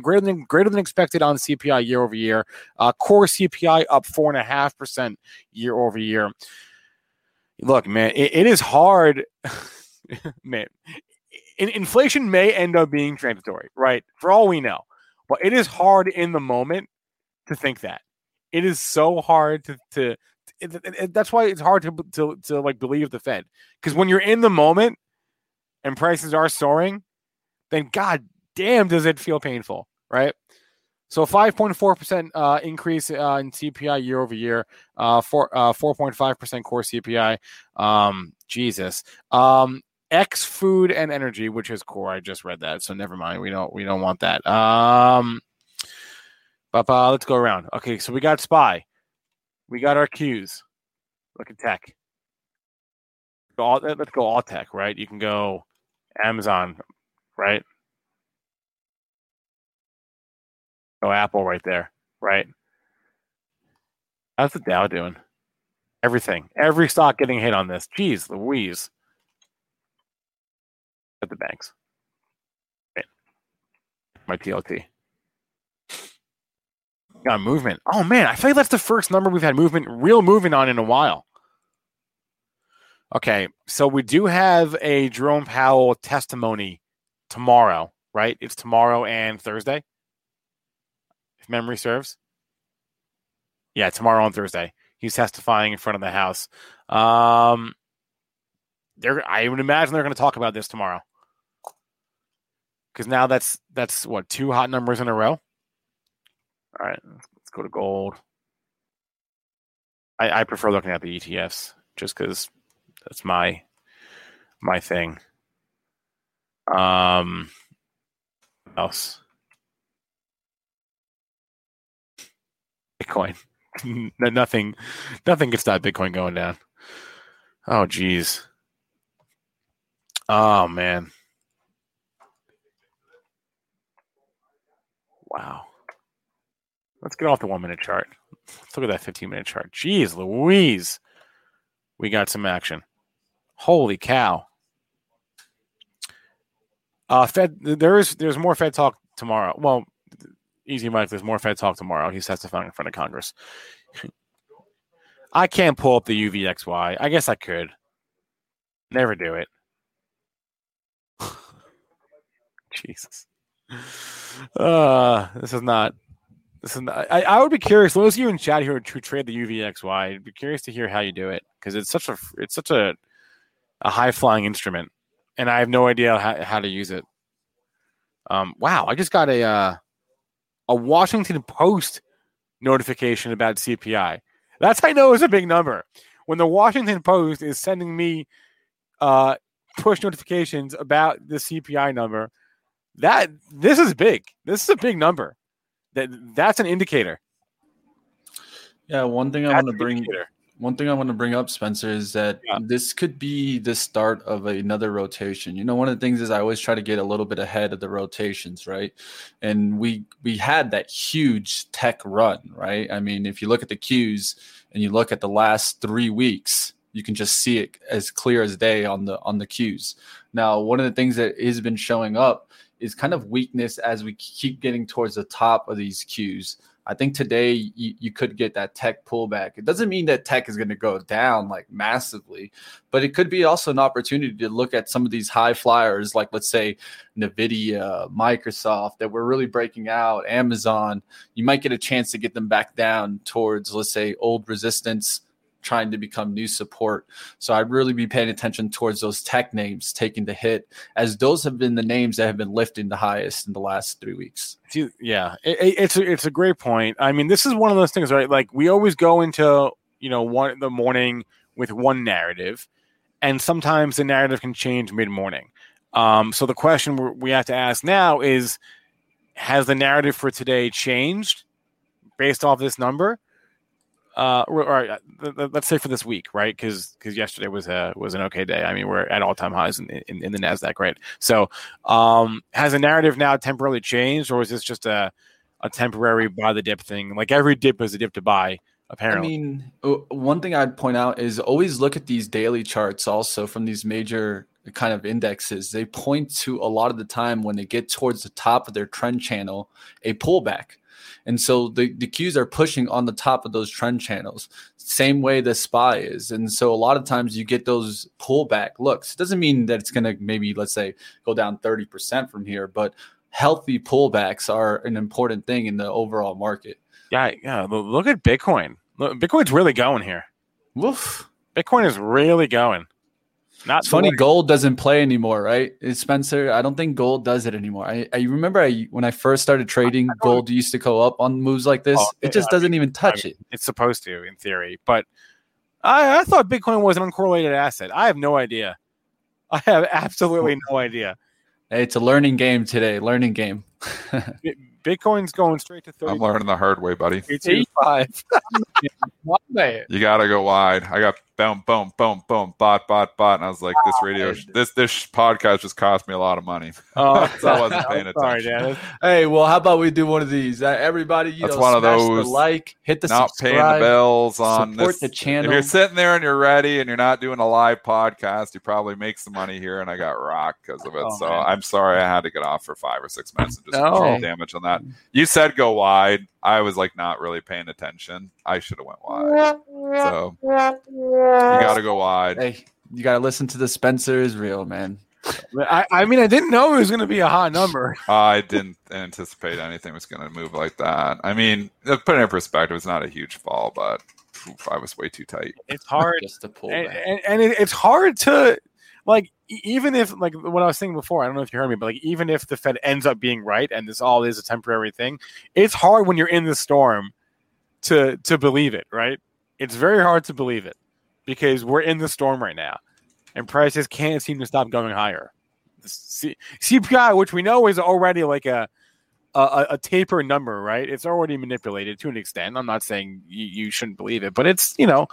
greater than greater than expected on CPI year over year. Uh, core CPI up four and a half percent year over year. Look, man, it, it is hard, man in, inflation may end up being transitory, right? For all we know, but it is hard in the moment to think that. It is so hard to to. it- it- it- that's why it's hard to to to like believe the Fed because when you're in the moment and prices are soaring, then god damn does it feel painful, right? So 5.4% uh, increase uh, in CPI year over year, uh, four, uh, 4.5% core CPI. Um, Jesus. Um, X food and energy, which is core. I just read that, so never mind. We don't we don't want that. Um, uh, let's go around. Okay, so we got spy, we got our cues. Look at tech. All, let's go all tech, right? You can go Amazon, right? Go Apple right there, right? How's the Dow doing? Everything, every stock getting hit on this. Jeez, Louise at the banks. Right. My TLT. Got movement. Oh man, I feel like that's the first number we've had movement, real movement on in a while. Okay, so we do have a Jerome Powell testimony tomorrow, right? It's tomorrow and Thursday, if memory serves. Yeah, tomorrow and Thursday. He's testifying in front of the House. Um, they're I would imagine they're going to talk about this tomorrow. Because now that's that's what two hot numbers in a row. All right, let's go to gold. I, I prefer looking at the ETFs just because that's my my thing. Um, else Bitcoin. No- nothing, nothing can stop Bitcoin going down. Oh, geez. Oh man. Wow. Let's get off the one minute chart. Let's look at that 15 minute chart. Jeez Louise. We got some action. Holy cow. Uh Fed there is there's more Fed talk tomorrow. Well, easy Mike, there's more Fed talk tomorrow. He's testifying in front of Congress. I can't pull up the UVXY. I guess I could. Never do it. Jesus. Uh, this is not. Is not. I, I would be curious. Those of you in chat here who trade the UVXY, I'd be curious to hear how you do it because it's such a it's such a a high flying instrument, and I have no idea how, how to use it. Um, wow, I just got a uh, a Washington Post notification about CPI. That's I know it's a big number. When the Washington Post is sending me uh, push notifications about the CPI number, that this is big. This is a big number. That that's an indicator.
Yeah, one thing I want to bring
indicator.
one thing I want to bring up, Spencer, is that
Yeah.
this could be the start of another rotation. You know, one of the things is I always try to get a little bit ahead of the rotations, right? And we we had that huge tech run, right? I mean, if you look at the cues and you look at the last three weeks, you can just see it as clear as day on the on the cues. Now, one of the things that has been showing up is kind of weakness as we keep getting towards the top of these Qs. I think today you, you could get that tech pullback. It doesn't mean that tech is going to go down like massively, but it could be also an opportunity to look at some of these high flyers, like let's say NVIDIA, Microsoft, that were really breaking out, Amazon. You might get a chance to get them back down towards, let's say, old resistance trying to become new support. So I'd really be paying attention towards those tech names taking the hit, as those have been the names that have been lifting the highest in the last three weeks.
Yeah, it, it's a, it's a great point. I mean, this is one of those things, right? Like we always go into you know one the morning with one narrative, and sometimes the narrative can change mid morning. Um, so the question we have to ask now is: Has the narrative for today changed based off this number? Uh, or, or uh, let's say for this week, right? Because because yesterday was a was an okay day. I mean, we're at all time highs in, in, in, the Nasdaq, right? So, um, has the narrative now temporarily changed, or is this just a a temporary buy the dip thing? Like every dip is a dip to buy. Apparently,
I mean, one thing I'd point out is always look at these daily charts also from these major kind of indexes. They point to a lot of the time when they get towards the top of their trend channel, a pullback. And so the, the Qs are pushing on the top of those trend channels, same way the SPY is. And so a lot of times you get those pullback looks. It doesn't mean that it's going to maybe, let's say, go down 30% from here, but healthy pullbacks are an important thing in the overall market.
Yeah. Yeah. Look at Bitcoin. Look, Bitcoin's really going here.
Woof.
Bitcoin is really going.
Not it's funny, gold doesn't play anymore, right? It's Spencer, I don't think gold does it anymore. I, I remember I, when I first started trading, gold used to go up on moves like this. Oh, it just I doesn't mean, even touch I mean,
it. It's supposed to, in theory, but I, I thought Bitcoin was an uncorrelated asset. I have no idea. I have absolutely no idea.
Hey, it's a learning game today. Learning game.
Bitcoin's going straight to 30.
I'm learning the hard way, buddy.
85.
you got to go wide. I got boom, boom, boom, boom, bot, bot, bot. And I was like, this radio, this this podcast just cost me a lot of money. Oh, so I wasn't paying attention. Sorry,
hey, well, how about we do one of these? Uh, everybody, you That's know, one of those. like, hit the not subscribe,
paying the bells on
support
this.
the channel.
If you're sitting there and you're ready and you're not doing a live podcast, you probably make some money here. And I got rocked because of it. Oh, so man. I'm sorry I had to get off for five or six minutes and just no. damage on that. You said go wide. I was like not really paying attention. I should have went wide. So you got to go wide.
Hey, you got to listen to the Spencer Israel, man.
I, I mean, I didn't know it was going to be a hot number.
I didn't anticipate anything was going to move like that. I mean, put it in perspective, it's not a huge fall, but oof, I was way too tight.
It's hard just to pull, and, and, and it, it's hard to like even if like what I was saying before, I don't know if you heard me, but like even if the Fed ends up being right and this all is a temporary thing, it's hard when you're in the storm to to believe it, right? It's very hard to believe it because we're in the storm right now, and prices can't seem to stop going higher. C- CPI, which we know is already like a, a a taper number, right? It's already manipulated to an extent. I'm not saying you, you shouldn't believe it, but it's you know,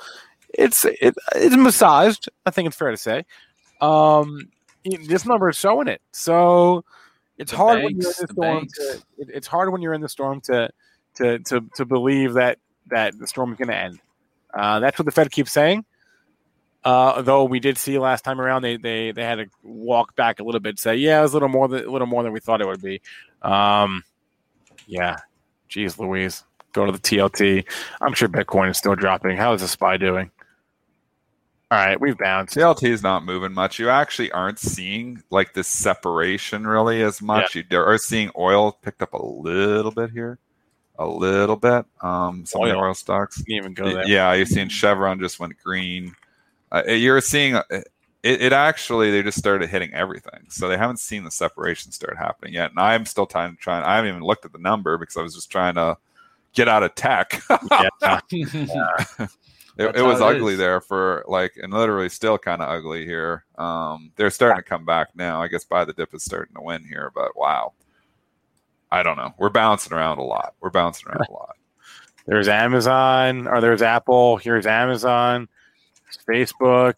it's it, it's massaged. I think it's fair to say. Um, this number is showing it. So it's the hard banks, when you're in the storm. To, it, it's hard when you're in the storm to to to to believe that that the storm is going to end. Uh, that's what the Fed keeps saying. Uh, though we did see last time around, they they they had to walk back a little bit, say, yeah, it was a little more than a little more than we thought it would be. Um, yeah, geez, Louise, go to the TLT. I'm sure Bitcoin is still dropping. How is the SPY doing? All right, we've bounced.
TLT is not moving much. You actually aren't seeing like this separation really as much. Yeah. You are seeing oil picked up a little bit here, a little bit. Um, some oil. of the oil stocks.
Even go there.
Yeah, you're seeing Chevron just went green. Uh, you're seeing uh, it, it, actually they just started hitting everything, so they haven't seen the separation start happening yet. And I'm still trying to try. I haven't even looked at the number because I was just trying to get out of tech. yeah. yeah. It, it was ugly there for like, and literally still kind of ugly here. Um, they're starting to come back now. I guess buy the dip is starting to win here, but wow, I don't know. We're bouncing around a lot. We're bouncing around a lot.
There's Amazon, or there's Apple. Here's Amazon, Facebook.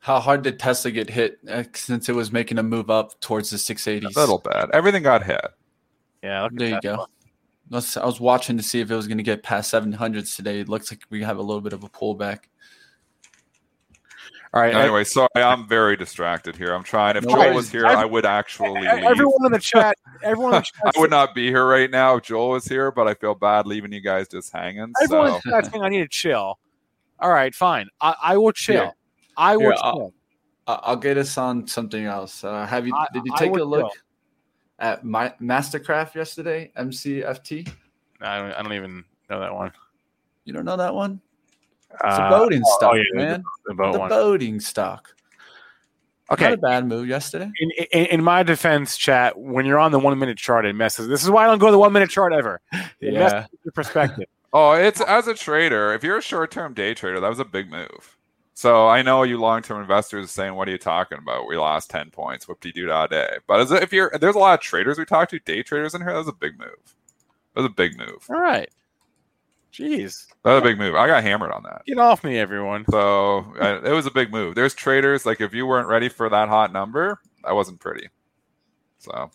How hard did Tesla get hit uh, since it was making a move up towards the 680s?
A little bad. Everything got hit.
Yeah, there you go. I was watching to see if it was going to get past 700s today. It looks like we have a little bit of a pullback.
All right. Anyway, I, sorry, I'm very distracted here. I'm trying. If no Joel was here, I, I would actually.
Everyone leave. in the chat, everyone. In the
chat I would not be here right now if Joel was here, but I feel bad leaving you guys just hanging.
Everyone's
so.
saying I need to chill. All right, fine. I, I will chill. Here. I will here, chill.
I'll, I'll, get us on something else. Uh, have you? Did you take a look? Chill at my Mastercraft yesterday, MCFT.
I don't, I don't even know that one.
You don't know that one? It's a
Uh,
boating
oh,
stock,
yeah, the-
man.
the boat
the
one.
boating stock.
Okay.
Not a bad move yesterday.
In, in, in my defense, chat, when you're on the one minute chart, it messes. This is why I don't go to the one minute chart ever. It
Yeah.
messes your perspective.
Oh, it's as a trader. If you're a short-term day trader, that was a big move. So I know you long-term investors are saying, "What are you talking about? We lost ten points, whoop de doo da day." But if you're, there's a lot of traders we talked to, day traders in here. That was a big move. That was a big move.
All right. Jeez.
That was a big move. I got hammered on that.
Get off me, everyone.
So I, it was a big move. There's traders like if you weren't ready for that hot number, that wasn't pretty. So,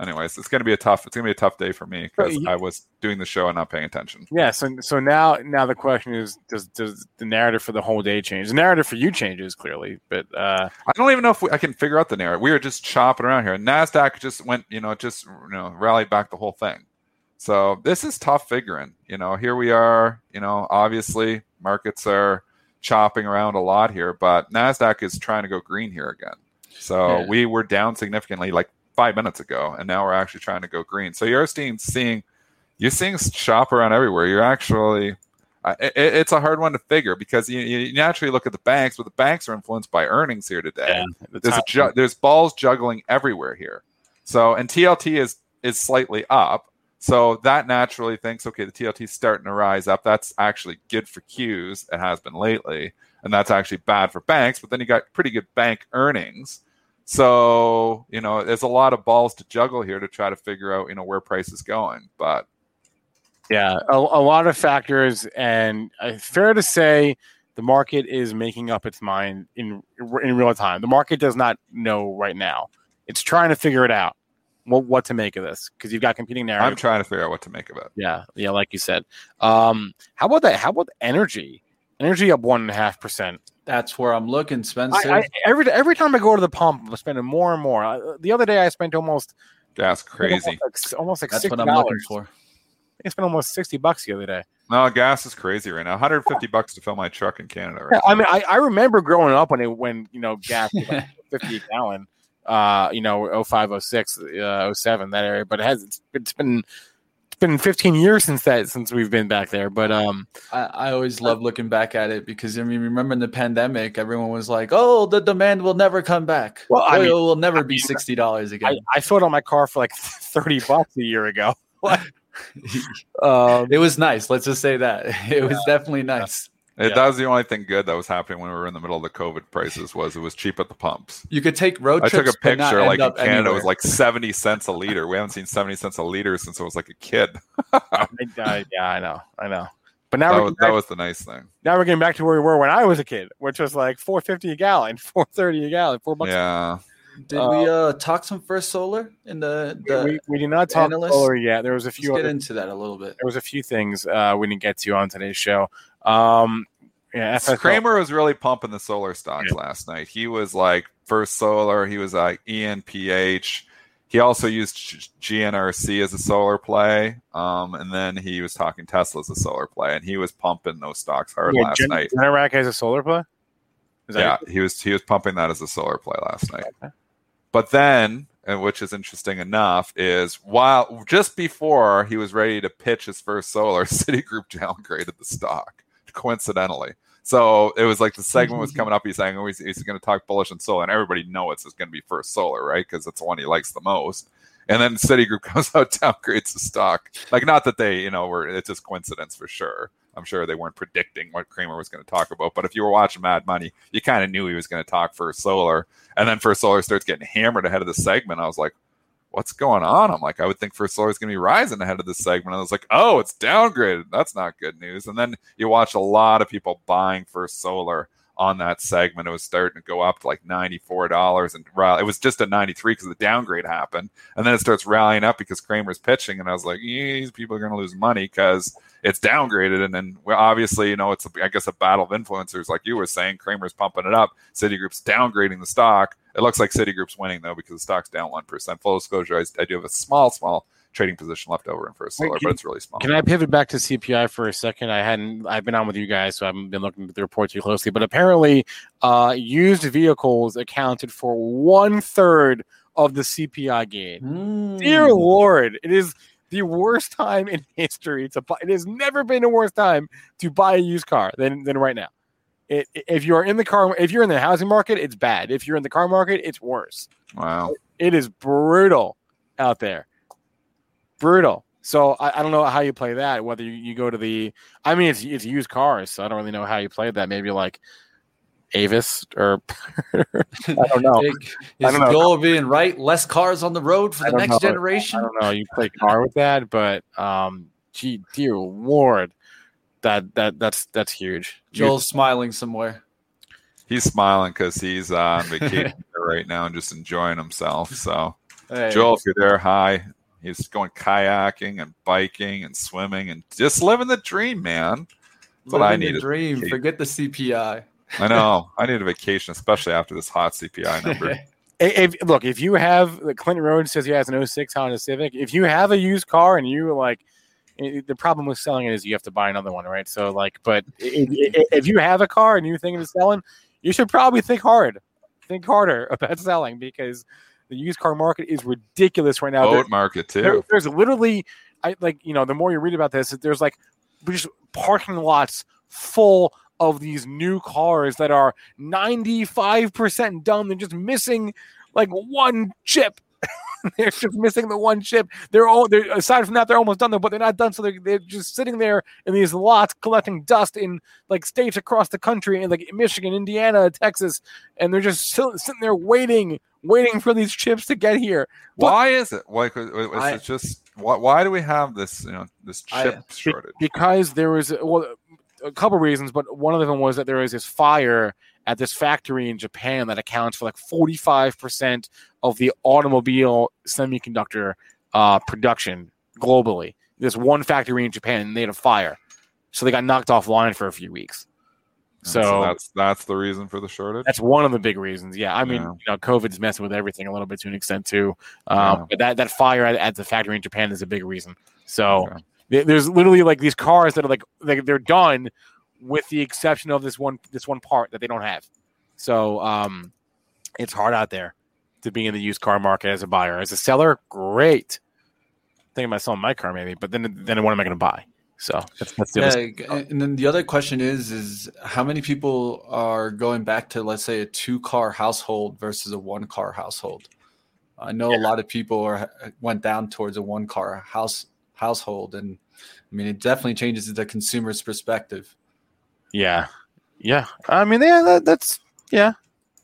anyways, it's gonna be a tough. It's gonna be a tough day for me because
you-
I was doing the show and not paying attention.
Yeah, so so now now the question is does does the narrative for the whole day change? The narrative for you changes clearly, but uh
I don't even know if we, I can figure out the narrative. We were just chopping around here. Nasdaq just went, you know, just you know, rallied back the whole thing. So this is tough figuring. You know, here we are. You know, obviously markets are chopping around a lot here, but Nasdaq is trying to go green here again. So
Yeah.
we were down significantly like five minutes ago, and now we're actually trying to go green. So you're seeing seeing you're seeing shop around everywhere. You're actually uh, it, it's a hard one to figure because you, you naturally look at the banks, but the banks are influenced by earnings here today
the
there's a ju- there's balls juggling everywhere here. So and TLT is is slightly up. So that naturally thinks, okay, the TLT is starting to rise up. That's actually good for Qs. It has been lately, and that's actually bad for banks. But then you got pretty good bank earnings. So you know, there's a lot of balls to juggle here to try to figure out you know where price is going. But
Yeah, a, a lot of factors, and uh, fair to say, the market is making up its mind in in real time. The market does not know right now; it's trying to figure it out what what to make of this because you've got competing narratives.
I'm trying to figure out what to make of it.
yeah, yeah, like you said. Um, how about that? How about energy? Energy up one and a half percent.
That's where I'm looking, Spencer.
I, I, every every time I go to the pump, I'm spending more and more. Uh, the other day, I spent almost
Gas crazy.
almost like, almost like
That's
sixty
what I'm looking
dollars.
for.
I spent almost sixty bucks the other day.
No, gas is crazy right now. 150 bucks to fill my truck in Canada. Right
Yeah, I mean, I, I remember growing up when it when you know gas was like fifty a gallon. Uh, you know, 05, 06, uh, 07, that area. But it has it's, it's been it's been fifteen years since that since we've been back there. But um,
I, I always love looking back at it because I mean, remember in the pandemic, everyone was like, "Oh, the demand will never come back.
Well, I mean-
will never
I
be
mean,
sixty dollars again."
I sold on my car for like thirty bucks a year ago. um,
it was nice. Let's just say that it was definitely nice.
It,
Yeah.
That was the only thing good that was happening when we were in the middle of the COVID prices was it was cheap at the pumps.
You could take road
I
trips.
took a picture like in
up
Canada it was like 70 cents a liter. We haven't seen 70 cents a liter since I was like a kid.
I, I- yeah, I know, I know. But now
That was,
getting
that was the nice thing.
now we're getting back to where we were when I was a kid, which was like four fifty a gallon, four thirty a gallon, four bucks.
Yeah.
Did we uh talk some first solar in the? the
we, we did not talk
analysts?
solar yet. There was a
let's
few
get
other
into that a little bit.
there was a few things uh, we didn't get to on today's show. Um, yeah, FSL,
Cramer was really pumping the solar stocks last night. He was like First Solar. He was like ENPH. He also used GNRC as a solar play. Um, and then he was talking Tesla as a solar play. And he was pumping those stocks hard
yeah,
last
Gen-
night.
Generac as a solar play.
Yeah, he was he was pumping that as a solar play last night. But then, and which is interesting enough, is while just before he was ready to pitch his first solar, Citigroup downgraded the stock coincidentally. So it was like the segment was mm-hmm. coming up. He's saying oh, he's, he's going to talk bullish on solar, and everybody knows it's going to be first solar, right? Because it's the one he likes the most. And then Citigroup comes out downgrades the stock. Like not that they, you know, were it's just coincidence for sure. I'm sure they weren't predicting what Cramer was going to talk about. But if you were watching Mad Money, you kind of knew he was going to talk First Solar. And then First Solar starts getting hammered ahead of the segment. I was like, what's going on? I'm like, I would think First Solar is going to be rising ahead of this segment. And I was like, oh, it's downgraded. That's not good news. And then you watch a lot of people buying First Solar on that segment. It was starting to go up to like $94 and rally. It was just at 93 because the downgrade happened. And then it starts rallying up because Cramer's pitching. And I was like, these people are going to lose money because it's downgraded. And then well, obviously, you know, it's, a, I guess, a battle of influencers. Like you were saying, Cramer's pumping it up. Citigroup's downgrading the stock. It looks like Citigroup's winning though because the stock's down 1%. Full disclosure, I, I do have a small, small trading position left over in First Solar,
Wait,
but it's really small.
Can I pivot back to CPI for a second? I hadn't. I've been on with you guys, so I haven't been looking at the report too closely. But apparently, uh, used vehicles accounted for one third of the CPI gain.
Hmm.
Dear Lord, it is the worst time in history to buy. It has never been a worse time to buy a used car than than right now. It, if you're in the car, if you're in the housing market, it's bad. If you're in the car market, it's worse.
Wow.
It is brutal out there. Brutal. So I, I don't know how you play that. Whether you, you go to the, I mean, it's it's used cars, so I don't really know how you play that. Maybe like Avis or I don't know.
Big-
I
Is
don't
the
know.
goal of being right? Less cars on the road for the next
know.
generation?
I don't know. You play car with that, but um, gee, dear lord, that that that's that's huge.
Joel's smiling somewhere.
He's smiling because he's uh, on vacation right now and just enjoying himself. So,
Hey,
Joel, if you're there, hi. He's going kayaking and biking and swimming and just living the dream, man. That's what I
need. the. Dream.
Vacation.
Forget the CPI.
I know. I need a vacation, especially after this hot CPI number.
If, look, if you have the Clinton Road says he has an 06 Honda Civic, if you have a used car and you like, eh, the problem with selling it is you have to buy another one, right? So like, but if, if- if you have a car and you think of selling, you should probably think hard, think harder about selling because the used car market is ridiculous right now. There-
Boat market
there-
too.
there's literally, I like you know, the more you read about this, there's like just parking lots full of these new cars that are 95% done. They're just missing like one chip. they're just missing the one chip. They're all they're aside from that, they're almost done though, but they're not done. So they're, they're just sitting there in these lots collecting dust in like states across the country, in like Michigan, Indiana, Texas, and they're just still sitting there waiting, waiting for these chips to get here. But-
Why is it? Why is
I-
it just? Why, why do we have this? You know, this chip
Be-
shortage.
because there was well a couple reasons, but one of them was that there was this fire at this factory in Japan that accounts for like 45% of the automobile semiconductor uh, production globally. This one factory in Japan, and they had a fire. So they got knocked offline for a few weeks.
And
So,
that's that's the reason for the shortage.
that's one of the big reasons. Yeah. I mean,
Yeah.
you know, COVID's messing with everything a little bit to an extent too. Um,
Yeah.
But that, that fire at, at the factory in Japan is a big reason. So,
Okay.
there- there's literally like these cars that are like they, they're done with the exception of this one this one part that they don't have so um it's hard out there to be in the used car market as a buyer as a seller great thinking about selling my car maybe but then then what am i going to buy so that's, that's the other
Yeah, and then the other question is is how many people are going back to let's say a two car household versus a one car household? I know a lot of people are went down towards a one car house household, and I mean it definitely changes the consumer's perspective.
yeah yeah i mean yeah that, that's yeah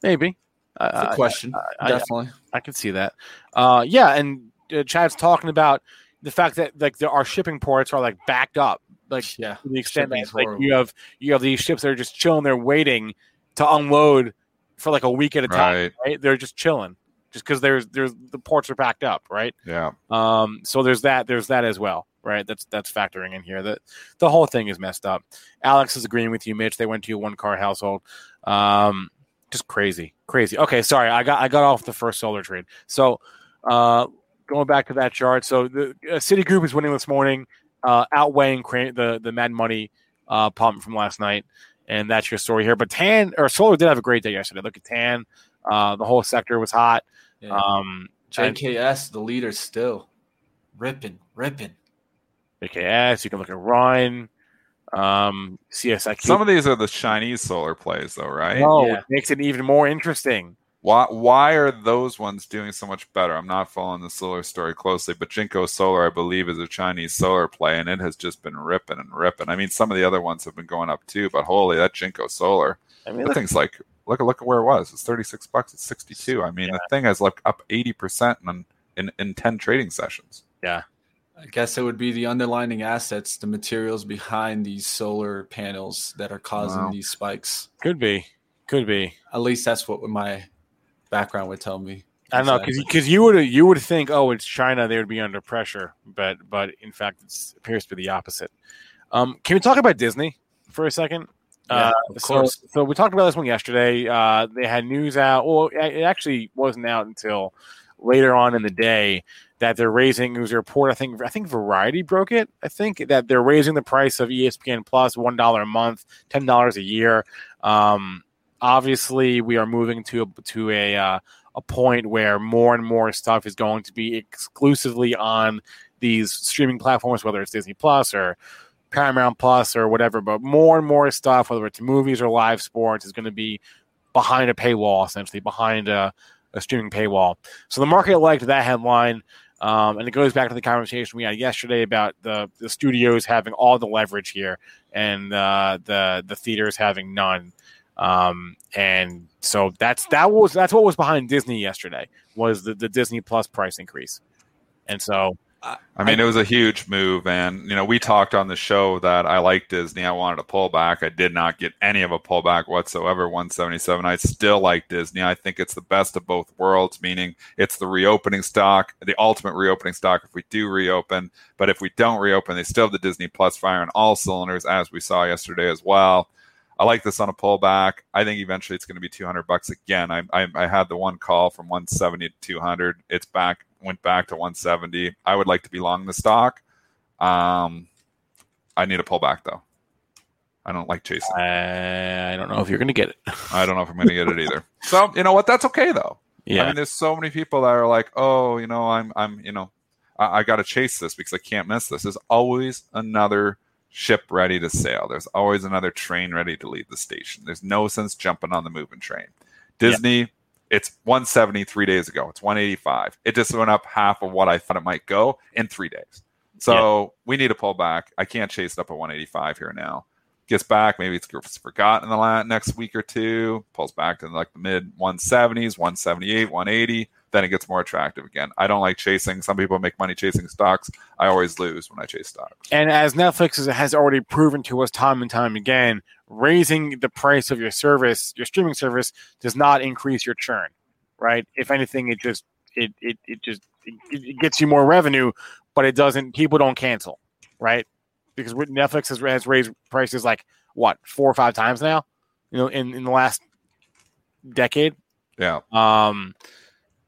maybe I-
It's question,
I-
definitely.
I can see that. Uh, yeah, and uh, Chad's talking about the fact that like there, our shipping ports are like backed up, like
yeah,
to the extent that like
horrible.
you have you have these ships that are just chilling there waiting to unload for like a week at a time.
Right.
Right? They're just chilling, just because there's there's the ports are backed up, right?
Yeah.
Um, so there's that there's that as well, right? That's that's factoring in here. That the whole thing is messed up. Alex is agreeing with you, Mitch. They went to a one car household. Um, just crazy, crazy. Okay, sorry, I got I got off the first solar trade. So uh, going back to that chart, so the uh, Citigroup is winning this morning, uh, outweighing Cran- the the Mad Money uh, pump from last night, and that's your story here. But Tan or Solar did have a great day yesterday. Look at Tan. Uh, the whole sector was hot.
Yeah.
Um, and-
JKS, the leader, still ripping, ripping.
AKS. You can look at Ryan. um, CSIQ.
Some of these are the Chinese solar plays, though, right?
no,
Yeah.
it makes it even more interesting.
Why why are those ones doing so much better? I'm not following the solar story closely, but Jinko Solar, I believe, is a Chinese solar play, and it has just been ripping and ripping. I mean, some of the other ones have been going up too, but holy, that Jinko Solar,
I mean,
that
look,
thing's like look at look at where it was. It's 36 bucks. It's 62. I mean, the thing has like up 80 percent in, in in 10 trading sessions.
Yeah, I guess it would be the underlining assets, the materials behind these solar panels that are causing
Wow.
these spikes.
could be, could be.
At least that's what my background would tell me.
I don't know because
Exactly.
you would you would think oh it's China they would be under pressure but but in fact it appears to be the opposite. Um, can we talk about Disney for a second?
Yeah,
uh,
of
so,
course.
so we talked about this one yesterday. Uh, they had news out. Well, it actually wasn't out until later on in the day that they're raising. It was a report. I think I think Variety broke it. I think that they're raising the price of ESPN Plus one dollar a month, ten dollars a year. Um, obviously, we are moving to a, to a uh, a point where more and more stuff is going to be exclusively on these streaming platforms, whether it's Disney Plus or Paramount Plus or whatever. But more and more stuff, whether it's movies or live sports, is going to be behind a paywall, essentially behind a, a streaming paywall. So the market liked that headline. Um, and it goes back to the conversation we had yesterday about the, the studios having all the leverage here and uh, the the theaters having none. Um, and so that's that was that's what was behind Disney yesterday was the, the Disney Plus price increase. And so
I mean, it was a huge move, and you know, we talked on the show that I like Disney. I wanted a pullback. I did not get any of a pullback whatsoever. 177. I still like Disney. I think it's the best of both worlds, meaning it's the reopening stock, the ultimate reopening stock if we do reopen. But if we don't reopen, they still have the Disney Plus fire on all cylinders, as we saw yesterday as well. I like this on a pullback. I think eventually it's going to be 200 bucks again. I, I, I had the one call from 170 to 200. It's back went back to 170. I would like to be long the stock. Um, I need a pullback though. I don't like chasing.
I don't know if you're going to get it.
I don't know if I'm going to get it either. So you know what? That's okay though.
Yeah.
I mean, there's so many people that are like, oh, you know, I'm, I'm, you know, I, I got to chase this because I can't miss this. There's always another ship ready to sail. There's always another train ready to leave the station. There's no sense jumping on the moving train. Disney, yeah. it's 170 three days ago. It's 185. It just went up half of what I thought it might go in three days. So yeah. we need to pull back. I can't chase it up at 185 here now. Gets back, maybe it's forgotten in the last, next week or two. Pulls back to like the mid 170s, 178, 180 then it gets more attractive again. I don't like chasing. Some people make money chasing stocks. I always lose when I chase stocks.
And as Netflix has already proven to us time and time again, raising the price of your service, your streaming service, does not increase your churn, right? If anything, it just it it, it just it gets you more revenue, but it doesn't. People don't cancel, right? Because Netflix has, has raised prices like what four or five times now, you know, in in the last decade.
Yeah.
Um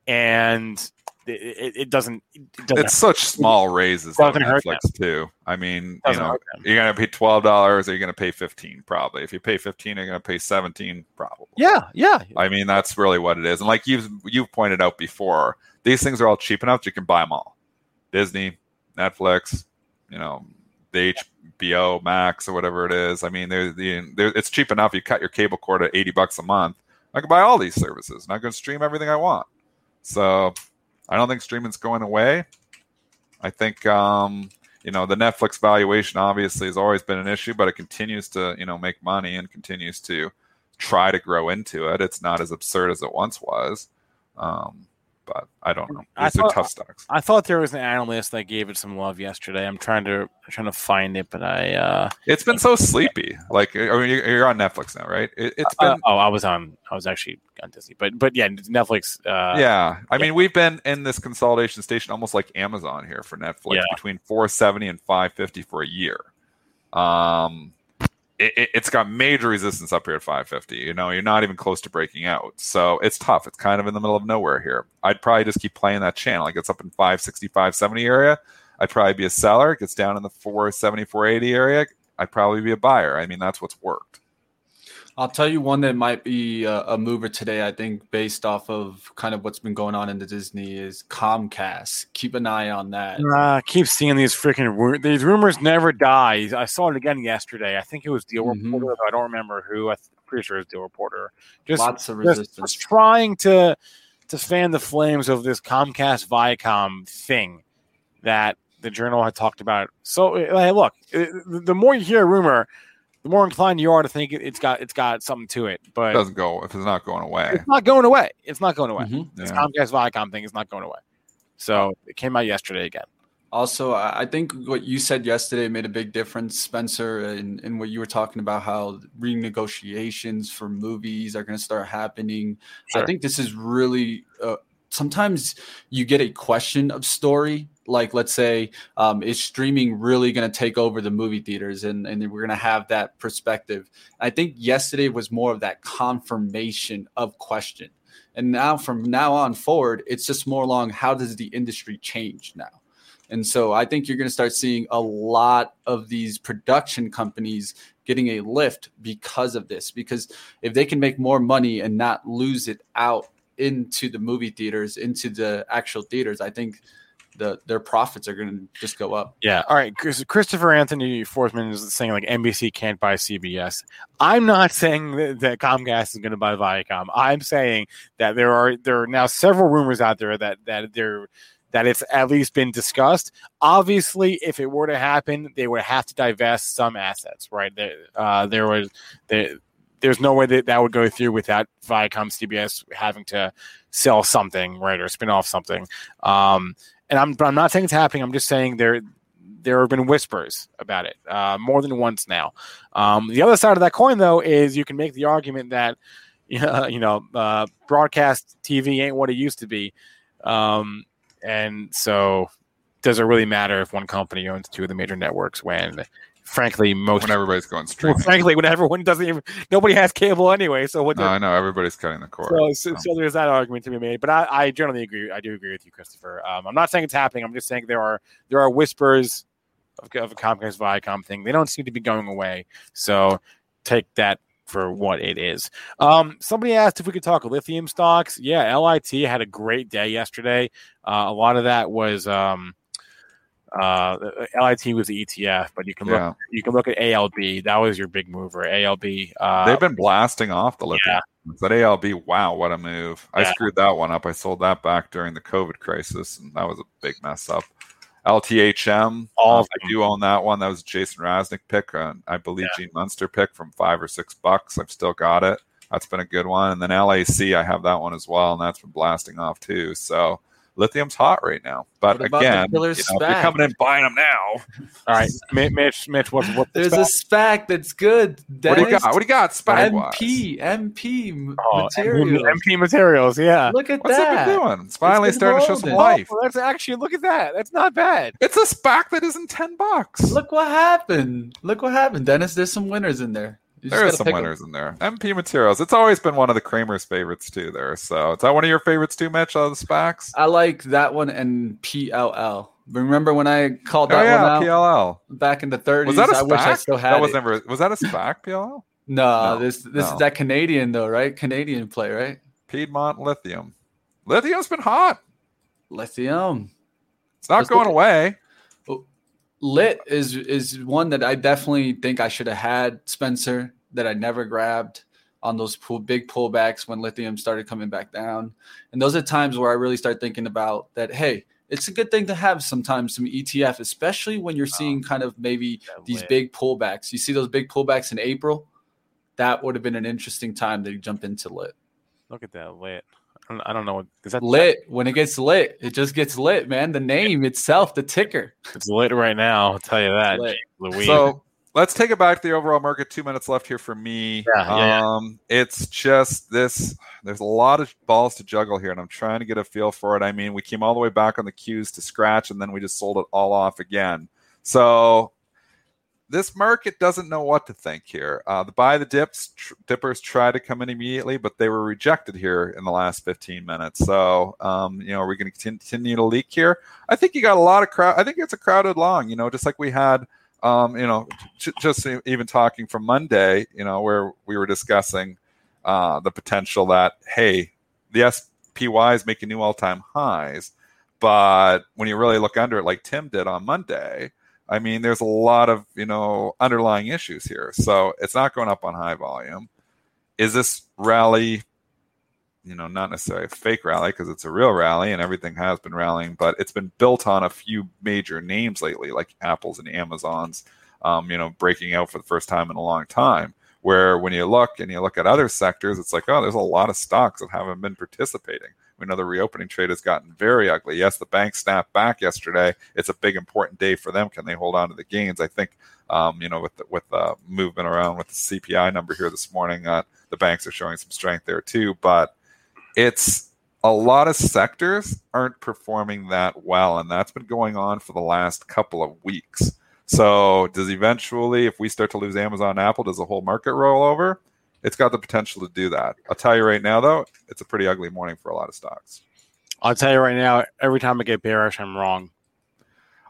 and it, it, doesn't, it, doesn't.
It's such small raises on Netflix too. I mean, you know, you're gonna pay twelve dollars, or you're gonna pay fifteen probably. If you pay fifteen, you're gonna pay seventeen probably.
Yeah, yeah.
I mean, that's really what it is. And like you've you've pointed out before, these things are all cheap enough that you can buy them all. Disney, Netflix, you know, the HBO Max or whatever it is. I mean, they're, they're, it's cheap enough. You cut your cable cord at eighty bucks a month. I can buy all these services, and I can stream everything I want. So I don't think streaming's going away. I think um, you know the Netflix valuation obviously has always been an issue, but it continues to you know make money and continues to try to grow into it. It's not as absurd as it once was. Um, but I don't know. These thought, are tough stocks.
I thought there was an analyst that gave it some love yesterday. I'm trying to I'm trying to find it, but I. uh
It's been so sleepy. Like, I mean, you're on Netflix now, right? It, has uh, been.
Uh, oh, I was on. I was actually on Disney, but but yeah, Netflix. Uh,
yeah, I yeah. mean, we've been in this consolidation station almost like Amazon here for Netflix, yeah. between 470 and 550 for a year. Um, it, has got major resistance up here at 550. You know, you're not even close to breaking out. So it's tough. It's kind of in the middle of nowhere here. I'd probably just keep playing that channel. It gets up in 560, 570 area. I'd probably be a seller. It gets down in the 470, 480 area. I'd probably be a buyer. I mean, that's what's worked.
I'll tell you one that might be a, a, mover today. I think based off of kind of what's been going on in the Disney is Comcast. Keep an eye on that.
Uh, I keep seeing these freaking these rumors never die. I saw it again yesterday. I think it was Deal mm-hmm. Reporter. I don't remember who. I'm pretty sure it's Deal Reporter. Just
lots of resistance. Just,
just trying to to fan the flames of this Comcast Viacom thing that the journal had talked about. So, hey, look, the more you hear a rumor the more inclined you are to think it's got it's got something to it. But
it doesn't go if it's not going away.
It's not going away. It's not going away. Mm-hmm. This yeah. Comcast Viacom thing is not going away. So it came out yesterday again.
Also, I think what you said yesterday made a big difference, Spencer, in, in what you were talking about how renegotiations for movies are going to start happening. Sure. I think this is really uh, sometimes you get a question of story like let's say um, is streaming really going to take over the movie theaters and, and we're going to have that perspective? I think yesterday was more of that confirmation of question. And now from now on forward it's just more along how does the industry change now? And so i think you're going to start seeing a lot of these production companies getting a lift because of this because if they can make more money and not lose it out into the movie theaters into the actual theaters i think the their profits are going to just go up.
Yeah. All right. Christopher Anthony Forsman is saying like NBC can't buy CBS. I'm not saying that, that Comcast is going to buy Viacom. I'm saying that there are there are now several rumors out there that that there that it's at least been discussed. Obviously, if it were to happen, they would have to divest some assets, right? There, uh, there was there, there's no way that that would go through without Viacom CBS having to sell something, right, or spin off something. Um, and I'm, I'm not saying it's happening. I'm just saying there there have been whispers about it uh, more than once now. Um, the other side of that coin, though, is you can make the argument that you know uh, broadcast TV ain't what it used to be, um, and so does it really matter if one company owns two of the major networks when frankly most
when everybody's going streaming.
well, frankly when everyone doesn't even nobody has cable anyway so what
No, I know everybody's cutting the cord.
so, so,
so.
so there's that argument to be made, but I, I generally agree. I do agree with you, Christopher. Um, I'm not saying it's happening. I'm just saying there are there are whispers of, of a Comcast Viacom thing. They don't seem to be going away. So take that for what it is. Um, somebody asked if we could talk lithium stocks. Yeah, LIT had a great day yesterday. Uh, a lot of that was um, uh, LIT was the ETF, but you can look
yeah,
you can look at ALB. That was your big mover. ALB. Uh,
they've been blasting off the lithium. That ALB, wow, what a move! I screwed that one up. I sold that back during the COVID crisis, and that was a big mess up. LTHM,
All
uh, I do own that one. That was Jason Raznick pick, uh, I believe Gene Munster pick from five or six bucks. I've still got it. That's been a good one. And then LAC, I have that one as well, and that's been blasting off too. So lithium's hot right now. But
the
again, you know, if you're coming in buying them now,
all right, Mitch. Mitch, what's what?
There's a SPAC that's good.
what do you got? What do you got? SPAC
MP, MP
Oh,
materials.
MP materials. Yeah.
Look at
What's
that.
it been doing? It's finally
been
starting to show some
holding.
life.
Oh, that's actually look at that. That's not bad.
It's a SPAC that isn't ten bucks.
Look what happened. Look what happened, Dennis. There's some winners in there. You
There is
gotta
some winners in there. MP Materials. It's always been one of the Cramer's favorites too. There. So is that one of your favorites too, Mitch? Out of the SPACs?
I like that one and PLL. Remember when I called
Oh
that
yeah,
one out
PLL.
back in the 30s?
Was that a SPAC?
I wish I still had
that was
it.
never. Was that a SPAC? PLL.
No,
No,
this this
no.
is that Canadian though, right? Canadian play, right?
Piedmont Lithium. Lithium's been hot.
Lithium.
It's not
Let's
going away.
Lit is is one that I definitely think I should have had, Spencer, that I never grabbed on those pull, big pullbacks when lithium started coming back down. And those are times where I really start thinking about that. Hey, it's a good thing to have sometimes some ETF, especially when you're seeing um, kind of maybe these big pullbacks. You see those big pullbacks in April. That would have been an interesting time to jump into lit.
Look at that lit. I don't, know. what- Is that
Lit when it gets lit, it just gets lit, man. The name itself, the ticker.
It's lit right now. I'll tell you that.
Lit.
Louise.
So let's take it back to the overall market. Two minutes left here for me.
Yeah, yeah, yeah.
um, it's just this. There's a lot of balls to juggle here, and I'm trying to get a feel for it. I mean, we came all the way back on the cues to scratch, and then we just sold it all off again. So this market doesn't know what to think here. Uh, the buy the dips tr- dippers try to come in immediately, but they were rejected here in the last 15 minutes. So um, you know, are we going to continue to leak here? I think you got a lot of crowd. I think it's a crowded long. You know, just like we had. Um, you know, j- just even talking from Monday, you know, where we were discussing uh, the potential that hey, the SPY is making new all-time highs, but when you really look under it, like Tim did on Monday, I mean, there's a lot of you know underlying issues here. So it's not going up on high volume. Is this rally, you know, not necessarily a fake rally because it's a real rally and everything has been rallying, but it's been built on a few major names lately, like Apple's and Amazon's, um, you know, breaking out for the first time in a long time. Where when you look and you look at other sectors, it's like, oh, there's a lot of stocks that haven't been participating. We know the reopening trade has gotten very ugly. Yes, the bank snapped back yesterday. It's a big important day for them. Can they hold on to the gains? I think, um, you know, with the, with the movement around with the CPI number here this morning, uh, the banks are showing some strength there too. But it's a lot of sectors aren't performing that well, and that's been going on for the last couple of weeks. So, does eventually, if we start to lose Amazon Apple, does the whole market roll over? It's got the potential to do that. I'll tell you right now, though, it's a pretty ugly morning for a lot of stocks.
I'll tell you right now. Every time I get bearish, I'm wrong.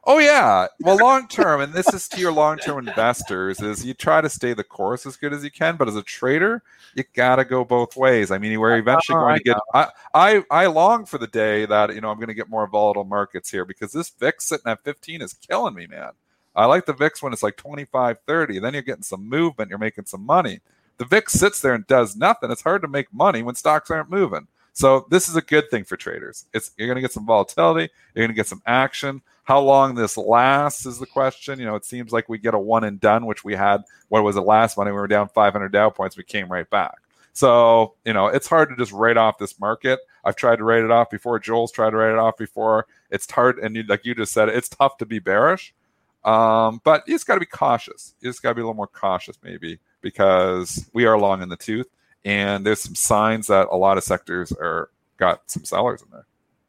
Oh yeah. Well, long term, and this is to your long term investors, is you try to stay the course as good as you can, but as a trader, you gotta go both ways. I mean, we're eventually going to get. I, I I long for the day that you know I'm going to get more volatile markets here because this VIX sitting at 15 is killing me, man. I like the VIX when it's like 25, 30. Then you're getting some movement, you're making some money. The VIX sits there and does nothing. It's hard to make money when stocks aren't moving. So this is a good thing for traders. It's you're going to get some volatility, you're going to get some action. How long this lasts is the question. You know, it seems like we get a one and done, which we had. What was it last Monday? We were down 500 Dow points. We came right back. So you know, it's hard to just write off this market. I've tried to write it off before. Joel's tried to write it off before. It's hard, and you, like you just said, it's tough to be bearish. Um, but you just got to be cautious. You just got to be a little more cautious, maybe, because we are long in the tooth, and there's some signs that a lot of sectors are got some sellers in there.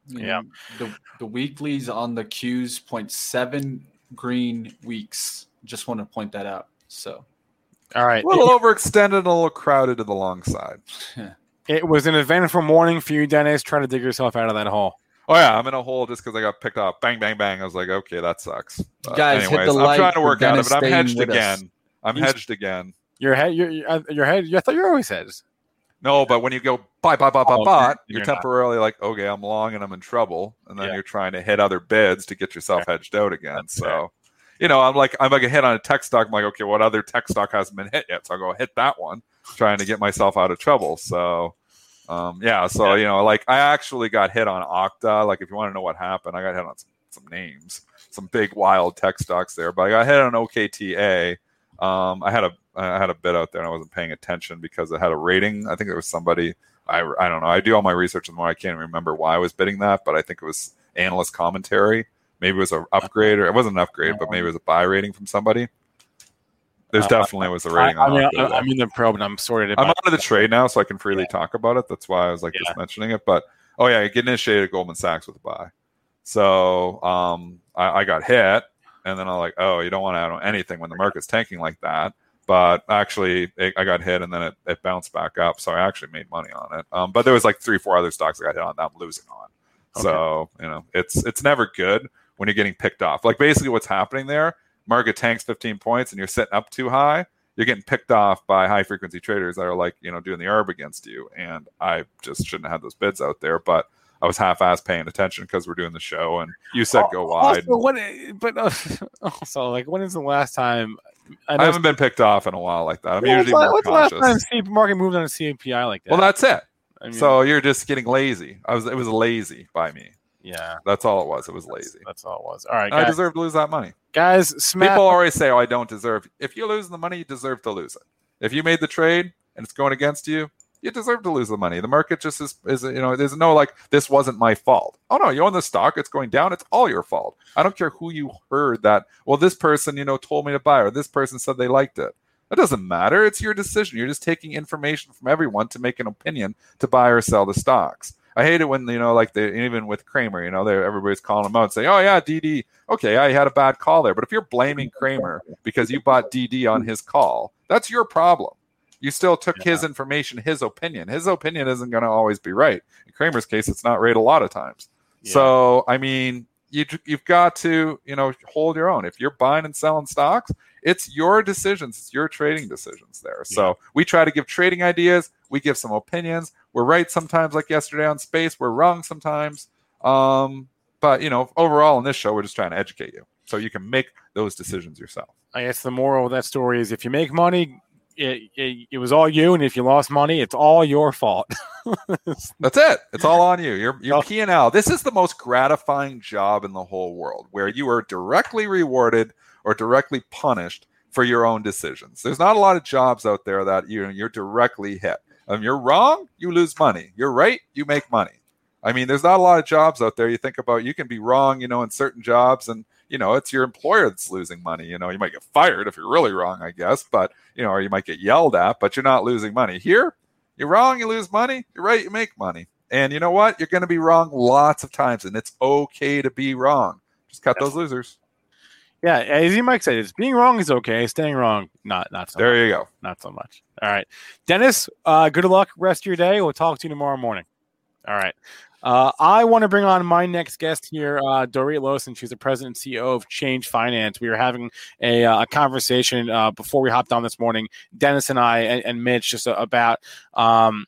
Yeah.
The the weeklies on the Q's point seven green weeks. Just want to point that out. So
All right.
A little overextended, a little crowded to the long side.
It was an eventful morning for you, Dennis. trying to dig yourself out of that hole.
Oh yeah, I'm in a hole just because I got picked off. Bang, bang, bang. I was like, okay, that sucks. But
Guys, hit
anyways,
the
I'm
like
trying to work out of it. I'm hedged
with us.
again. I'm
You-
hedged again.
Your head, your your head. I thought you're always heads.
No, but when you go buy, buy, buy, buy,
Oh,
buy,
you're-
you're
you're not.
temporarily like, okay, I'm long and I'm in trouble, and then
Yeah.
you're trying to hit other bids to get yourself hedged out again.
That's
so,
fair.
you know, I'm like, I'm like a hit on a tech stock. I'm like, okay, what other tech stock hasn't been hit yet? So I go hit that one, trying to get myself out of trouble. So, um, yeah, so you know, like I actually got hit on Okta. Like, if you want to know what happened, I got hit on some, some names, some big wild tech stocks there, but I got hit on OKTA. Um, I had a I had a bid out there and I wasn't paying attention because it had a rating. I think there was somebody I, I don't know. I do all my research and. I can't remember why I was bidding that, but I think it was analyst commentary. Maybe it was an upgrade, or it wasn't an upgrade, but maybe it was a buy rating from somebody. There's
Uh,
definitely was a rating.
I
on
mean. I, I'm in the probe and I'm sorted.
I'm out of the trade now, so I can freely talk about it. That's why I was like
Yeah.
just mentioning it. But oh yeah, I get initiated at Goldman Sachs with a buy. So um, I, I got hit, and then I'm like, oh, you don't want to add on anything when the market's tanking like that. But actually, it, I got hit, and then it, it bounced back up. So I actually made money on it. Um, but there was like three, four other stocks I got hit on that I'm losing on. So you know, it's it's never good when you're getting picked off. Like basically, what's happening there? Market tanks 15 points, and you're sitting up too high you're getting picked off by high frequency traders that are like, you know, doing the arb against you. And I just shouldn't have had those bids out there, but I was half ass paying attention because we're doing the show and you said go wide.
Also, what? But uh, also, like, when is the last time?
I haven't been picked off in a while like that. I'm
When was
usually
the-
more
when's the last time market moved on a CPI like that?
Well, that's it.
I mean,
So you're just getting lazy. I was. It was lazy by me.
yeah,
That's all it was. It was lazy.
that's all it was. All right,
I deserve to lose that money.
guys smash.
People always say, "Oh, I don't deserve." If you're losing the money, you deserve to lose it. If you made the trade and it's going against you, you deserve to lose the money. The market just is, is you know, there's no like this wasn't my fault. Oh no, you own the stock, it's going down, it's all your fault. I don't care who you heard that. Well, this person, you know, told me to buy, or this person said they liked it. That doesn't matter. It's your decision. You're just taking information from everyone to make an opinion to buy or sell the stocks. I hate it when you know, like they even with Cramer, you know, they everybody's calling him out and say, "Oh yeah, DD, okay, I had a bad call there." But if you're blaming Cramer because you bought DD on his call, that's your problem. You still took his information, his opinion. His opinion isn't going to always be right. In Cramer's case, it's not right a lot of times. So, I mean, you you've got to you know hold your own. If you're buying and selling stocks, it's your decisions. It's your trading decisions there. So we try to give trading ideas. We give some opinions. We're right sometimes, like yesterday on space. We're wrong sometimes. Um, but you know, overall in this show, we're just trying to educate you so you can make those decisions yourself.
I guess the moral of that story is if you make money, it, it, it was all you, and if you lost money, it's all your fault.
That's it. It's all on you. Your your
Oh.
P and L. This is the most gratifying job in the whole world, where you are directly rewarded or directly punished for your own decisions. There's not a lot of jobs out there that you you're directly hit. Um, you're wrong, you lose money. You're right, you make money. I mean, there's not a lot of jobs out there. You think about you can be wrong, you know, in certain jobs, and you know it's your employer that's losing money. You know, you might get fired if you're really wrong, I guess, but you know, or you might get yelled at, but you're not losing money. Here, you're wrong, you lose money. You're right, you make money. And you know what? You're going to be wrong lots of times, and it's okay to be wrong. Just cut those losers.
yeah, as you Mike said, it's being wrong is okay. Staying wrong, not not so much.
There you go.
Not so much. All right, Dennis. Uh, good luck rest of your day. We'll talk to you tomorrow morning. All right. Uh, I want to bring on my next guest here, uh, Dorrit Lowsen. She's the president and CEO of Change Finance. We were having a, uh, a conversation uh, before we hopped on this morning, Dennis and I and, and Mitch, just about um,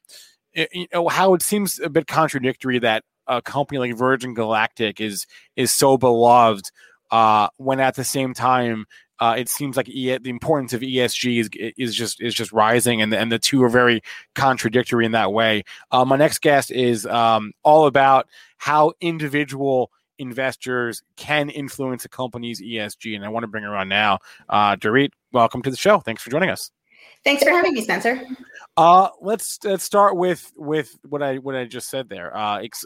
it, you know, how it seems a bit contradictory that a company like Virgin Galactic is is so beloved uh, when at the same time uh, it seems like e- the importance of ESG is, is just is just rising, and the, and the two are very contradictory in that way. Uh, my next guest is um, all about how individual investors can influence a company's ESG, and I want to bring her on now. Uh, Dorrit, welcome to the show. Thanks for joining us.
Thanks for having me, Spencer.
Uh, let's let's start with with what I what I just said there. Uh, ex-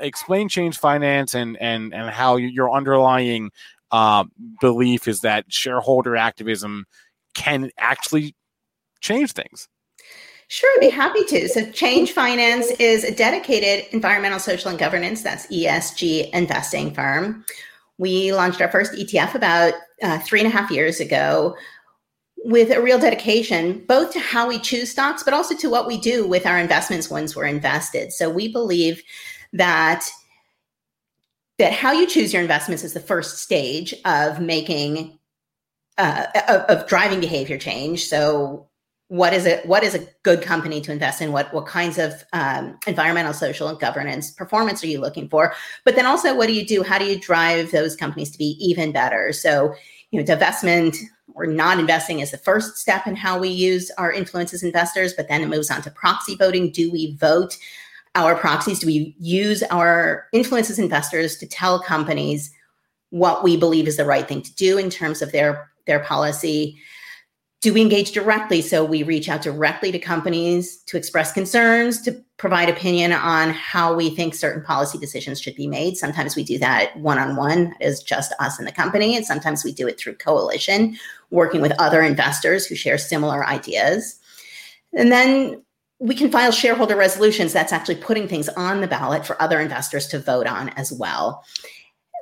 explain change finance and and and how your underlying uh, belief is that shareholder activism can actually change things.
Sure, I'd be happy to. So, Change Finance is a dedicated environmental, social, and governance, that's ESG investing firm. We launched our first ETF about uh, three and a half years ago with a real dedication both to how we choose stocks, but also to what we do with our investments once we're invested. So, we believe that that how you choose your investments is the first stage of making uh, of, of, driving behavior change. So, what is it? What is a good company to invest in? What what kinds of um, environmental, social, and governance performance are you looking for? But then also, what do you do? How do you drive those companies to be even better? So, you know, divestment or not investing is the first step in how we use our influence as investors. But then it moves on to proxy voting. Do we vote? Our proxies? Do we use our influence as investors to tell companies what we believe is the right thing to do in terms of their their policy? Do we engage directly? So we reach out directly to companies to express concerns, to provide opinion on how we think certain policy decisions should be made. Sometimes we do that one on one as just us and the company, and sometimes we do it through coalition, working with other investors who share similar ideas. And then we can file shareholder resolutions that's actually putting things on the ballot for other investors to vote on as well.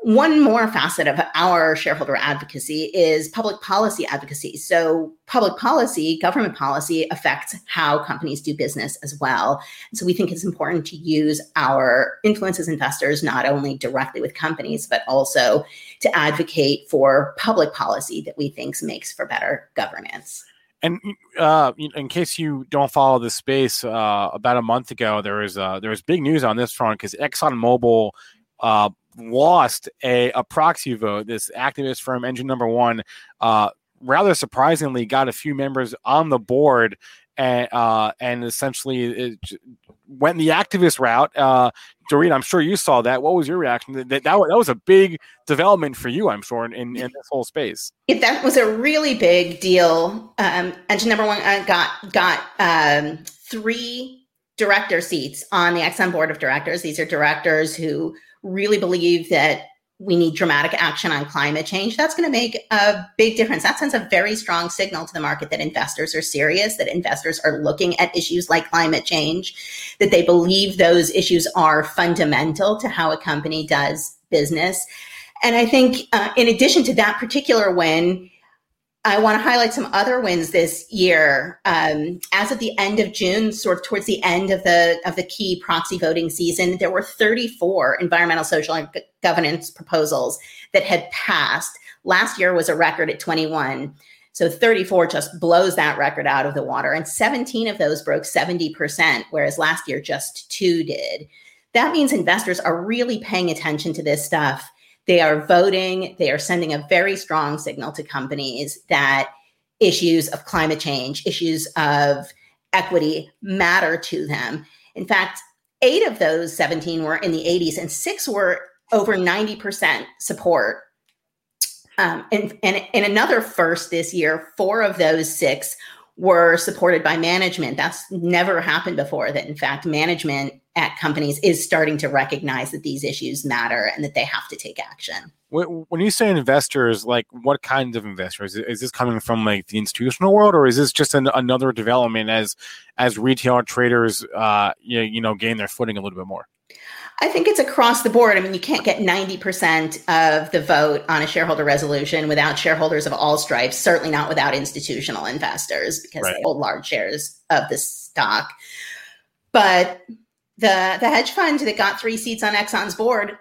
One more facet of our shareholder advocacy is public policy advocacy. So, public policy, government policy affects how companies do business as well. So, we think it's important to use our influence as investors not only directly with companies, but also to advocate for public policy that we think makes for better governance.
And uh, in case you don't follow the space, uh, about a month ago there was uh, there was big news on this front because ExxonMobil uh, lost a, a proxy vote. This activist firm, Engine Number One, uh, rather surprisingly got a few members on the board and uh, and essentially it went the activist route. Uh, Doreen, I'm sure you saw that. What was your reaction? That, that, that was a big development for you, I'm sure, in, in, in this whole space.
That was a really big deal. Um, engine number one I got got um, three director seats on the Exxon board of directors. These are directors who really believe that we need dramatic action on climate change, that's going to make a big difference. That sends a very strong signal to the market that investors are serious, that investors are looking at issues like climate change, that they believe those issues are fundamental to how a company does business. And I think, uh, in addition to that particular win, I want to highlight some other wins this year. Um, as of the end of June, sort of towards the end of the of the key proxy voting season, there were 34 environmental, social, and governance proposals that had passed. Last year was a record at 21. So 34 just blows that record out of the water. And 17 of those broke 70%, whereas last year just two did. That means investors are really paying attention to this stuff they are voting, they are sending a very strong signal to companies that issues of climate change, issues of equity matter to them. In fact, eight of those 17 were in the 80s and six were over 90% support. Um, and, and, and another first this year, four of those six were supported by management. That's never happened before, that in fact, management at companies is starting to recognize that these issues matter and that they have to take action.
When you say investors, like what kinds of investors? Is this coming from like the institutional world, or is this just an, another development as as retail traders, uh, you, you know, gain their footing a little bit more?
I think it's across the board. I mean, you can't get 90% of the vote on a shareholder resolution without shareholders of all stripes, certainly not without institutional investors because right. they hold large shares of the stock. But the the hedge fund that got three seats on Exxon's board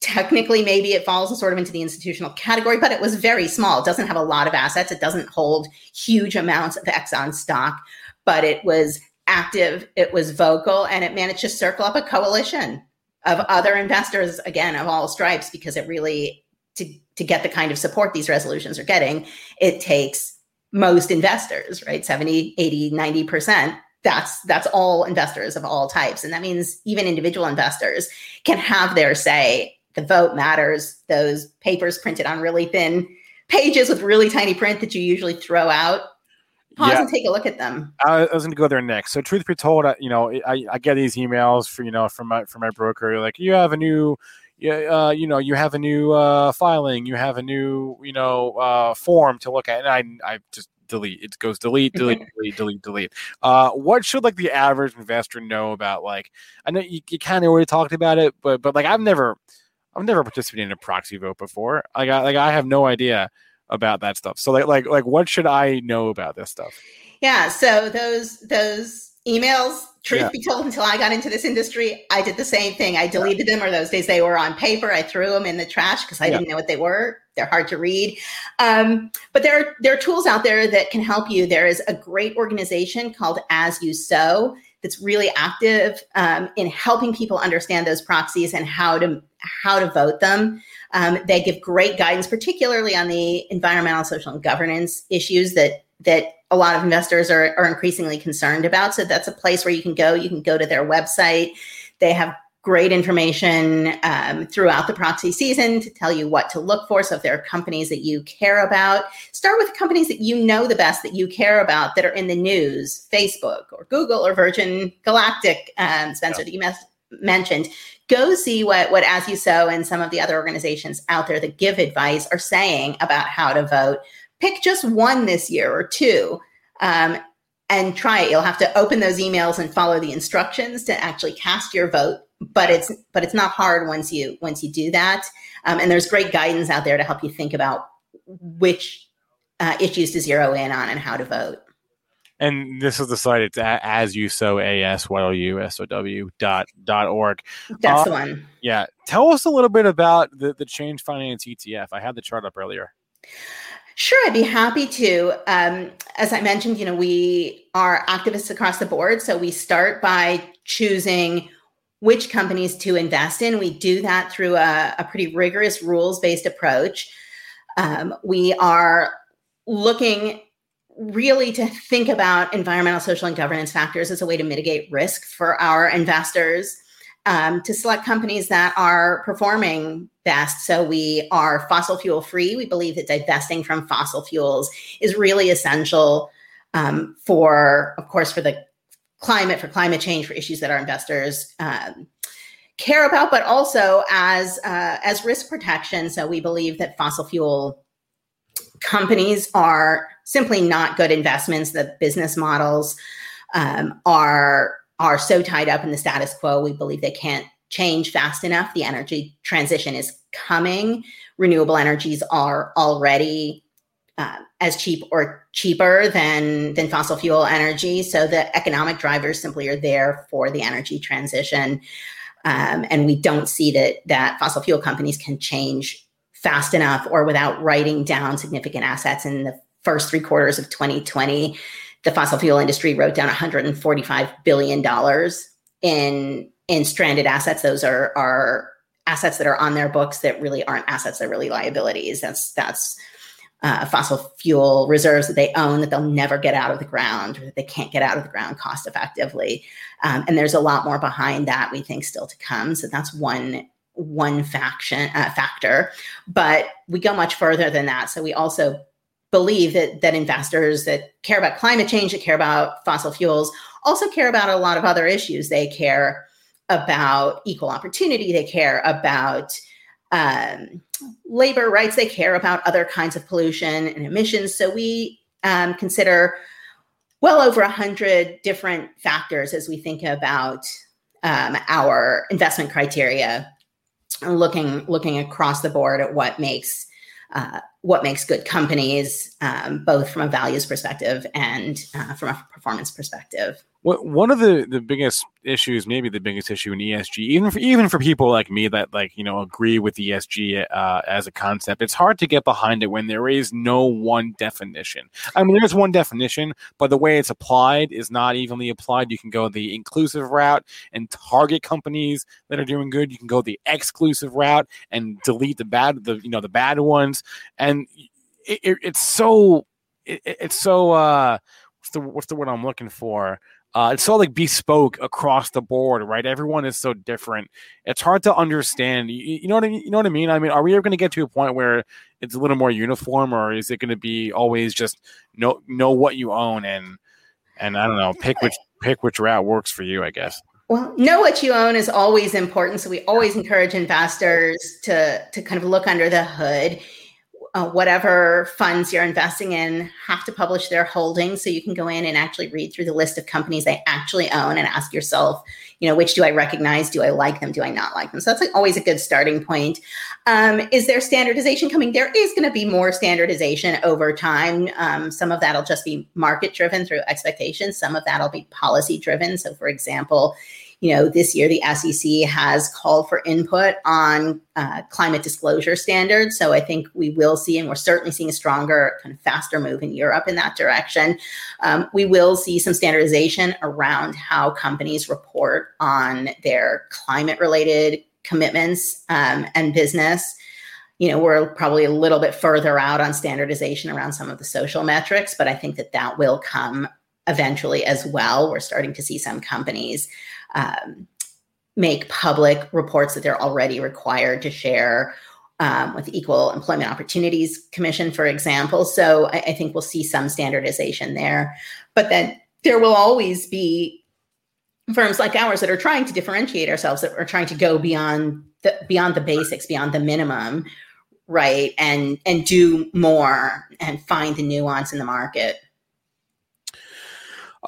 technically maybe it falls sort of into the institutional category but it was very small it doesn't have a lot of assets it doesn't hold huge amounts of exxon stock but it was active it was vocal and it managed to circle up a coalition of other investors again of all stripes because it really to to get the kind of support these resolutions are getting it takes most investors right? 70 80 90% that's that's all investors of all types. And that means even individual investors can have their say. The vote matters, those papers printed on really thin pages with really tiny print that you usually throw out. Pause yeah. and take a look at them.
I was going to go there next. So, truth be told, I, you know, I, I get these emails for you know from my from my broker, like you have a new uh, you know, you have a new uh, filing, you have a new, you know, uh, form to look at, and I, I just delete. It goes delete, delete, delete, delete, delete. Uh, what should like the average investor know about? Like, I know you, you kind of already talked about it, but but like I've never, I've never participated in a proxy vote before. Like I like I have no idea about that stuff. So like like like what should I know about this stuff?
Yeah, so those those emails, truth yeah. be told, until I got into this industry, I did the same thing. I deleted them, or those days they were on paper. I threw them in the trash because I yeah. didn't know what they were. They're hard to read. Um, but there are, there are tools out there that can help you. There is a great organization called As You Sow that's really active um, in helping people understand those proxies and how to how to vote them. Um, they give great guidance, particularly on the environmental, social, and governance issues that that a lot of investors are, are increasingly concerned about. So that's a place where you can go. You can go to their website. They have great information um, throughout the proxy season to tell you what to look for. So if there are companies that you care about, start with companies that you know the best that you care about that are in the news, Facebook or Google or Virgin Galactic, um, Spencer, yeah. that you mentioned. Go see what what As You Sow and some of the other organizations out there that give advice are saying about how to vote. Pick just one this year or two. Um, and try it. You'll have to open those emails and follow the instructions to actually cast your vote but it's but it's not hard once you once you do that. Um, and there's great guidance out there to help you think about which uh, issues to zero in on and how to vote.
And this is the site. It's as you a s y o u s o w dot dot org.
That's uh, the one.
Yeah. Tell us a little bit about the the change finance ETF. I had the chart up earlier.
Sure, I'd be happy to. Um, as I mentioned, you know, we are activists across the board. So we start by choosing which companies to invest in. We do that through a, a pretty rigorous rules based approach. Um, we are looking really to think about environmental, social, and governance factors as a way to mitigate risk for our investors. Um, to select companies that are performing best. So we are fossil fuel free. We believe that divesting from fossil fuels is really essential um, for, of course, for the climate, for climate change, for issues that our investors um, care about, but also as uh, as risk protection. So we believe that fossil fuel companies are simply not good investments. The business models um, are are so tied up in the status quo. We believe they can't change fast enough. The energy transition is coming. Renewable energies are already uh, as cheap or cheaper than than fossil fuel energy. So the economic drivers simply are there for the energy transition, um, and we don't see that that fossil fuel companies can change fast enough or without writing down significant assets in the first three quarters of 2020. The fossil fuel industry wrote down 145 billion dollars in in stranded assets. Those are are assets that are on their books that really aren't assets; they're really liabilities. That's that's uh, fossil fuel reserves that they own that they'll never get out of the ground or that they can't get out of the ground cost effectively. Um, and there's a lot more behind that we think still to come. So that's one one faction uh, factor, but we go much further than that. So we also believe that that investors that care about climate change, that care about fossil fuels, also care about a lot of other issues. They care about equal opportunity. They care about um, labor rights, they care about other kinds of pollution and emissions. So we um, consider well over 100 different factors as we think about um, our investment criteria looking looking across the board at what makes uh, what makes good companies, um, both from a values perspective and uh, from a performance perspective.
One of the, the biggest issues, maybe the biggest issue in ESG, even for, even for people like me that like you know agree with ESG uh, as a concept, it's hard to get behind it when there is no one definition. I mean, there's one definition, but the way it's applied is not evenly applied. You can go the inclusive route and target companies that are doing good. You can go the exclusive route and delete the bad, the you know the bad ones, and it, it, it's so it, it's so uh, what's the what's the word I'm looking for? Uh, it's so like bespoke across the board, right? Everyone is so different. It's hard to understand. You, you know what I mean? You know what I mean? I mean, are we ever going to get to a point where it's a little more uniform, or is it going to be always just know know what you own and and I don't know, pick which pick which route works for you? I guess.
Well, know what you own is always important. So we always encourage investors to to kind of look under the hood uh, whatever funds you're investing in have to publish their holdings. So you can go in and actually read through the list of companies they actually own and ask yourself you know which do i recognize? Do i like them? Do i not like them? So that's like always a good starting point. Um, is there standardization coming? There is going to be more standardization over time. Um, some of that'll just be market driven through expectations. Some of that'll be policy driven. So for example you know, this year the SEC has called for input on uh, climate disclosure standards. So I think we will see, and we're certainly seeing a stronger, kind of faster move in Europe in that direction. Um, we will see some standardization around how companies report on their climate related commitments um, and business you know we're probably a little bit further out on standardization around some of the social metrics but i think that that will come eventually as well we're starting to see some companies um, make public reports that they're already required to share um, with the Equal Employment Opportunities Commission, for example. So I, I, think we'll see some standardization there. But then there will always be firms like ours that are trying to differentiate ourselves, that are trying to go beyond the beyond the basics, beyond the minimum, right, and and do more and find the nuance in the market.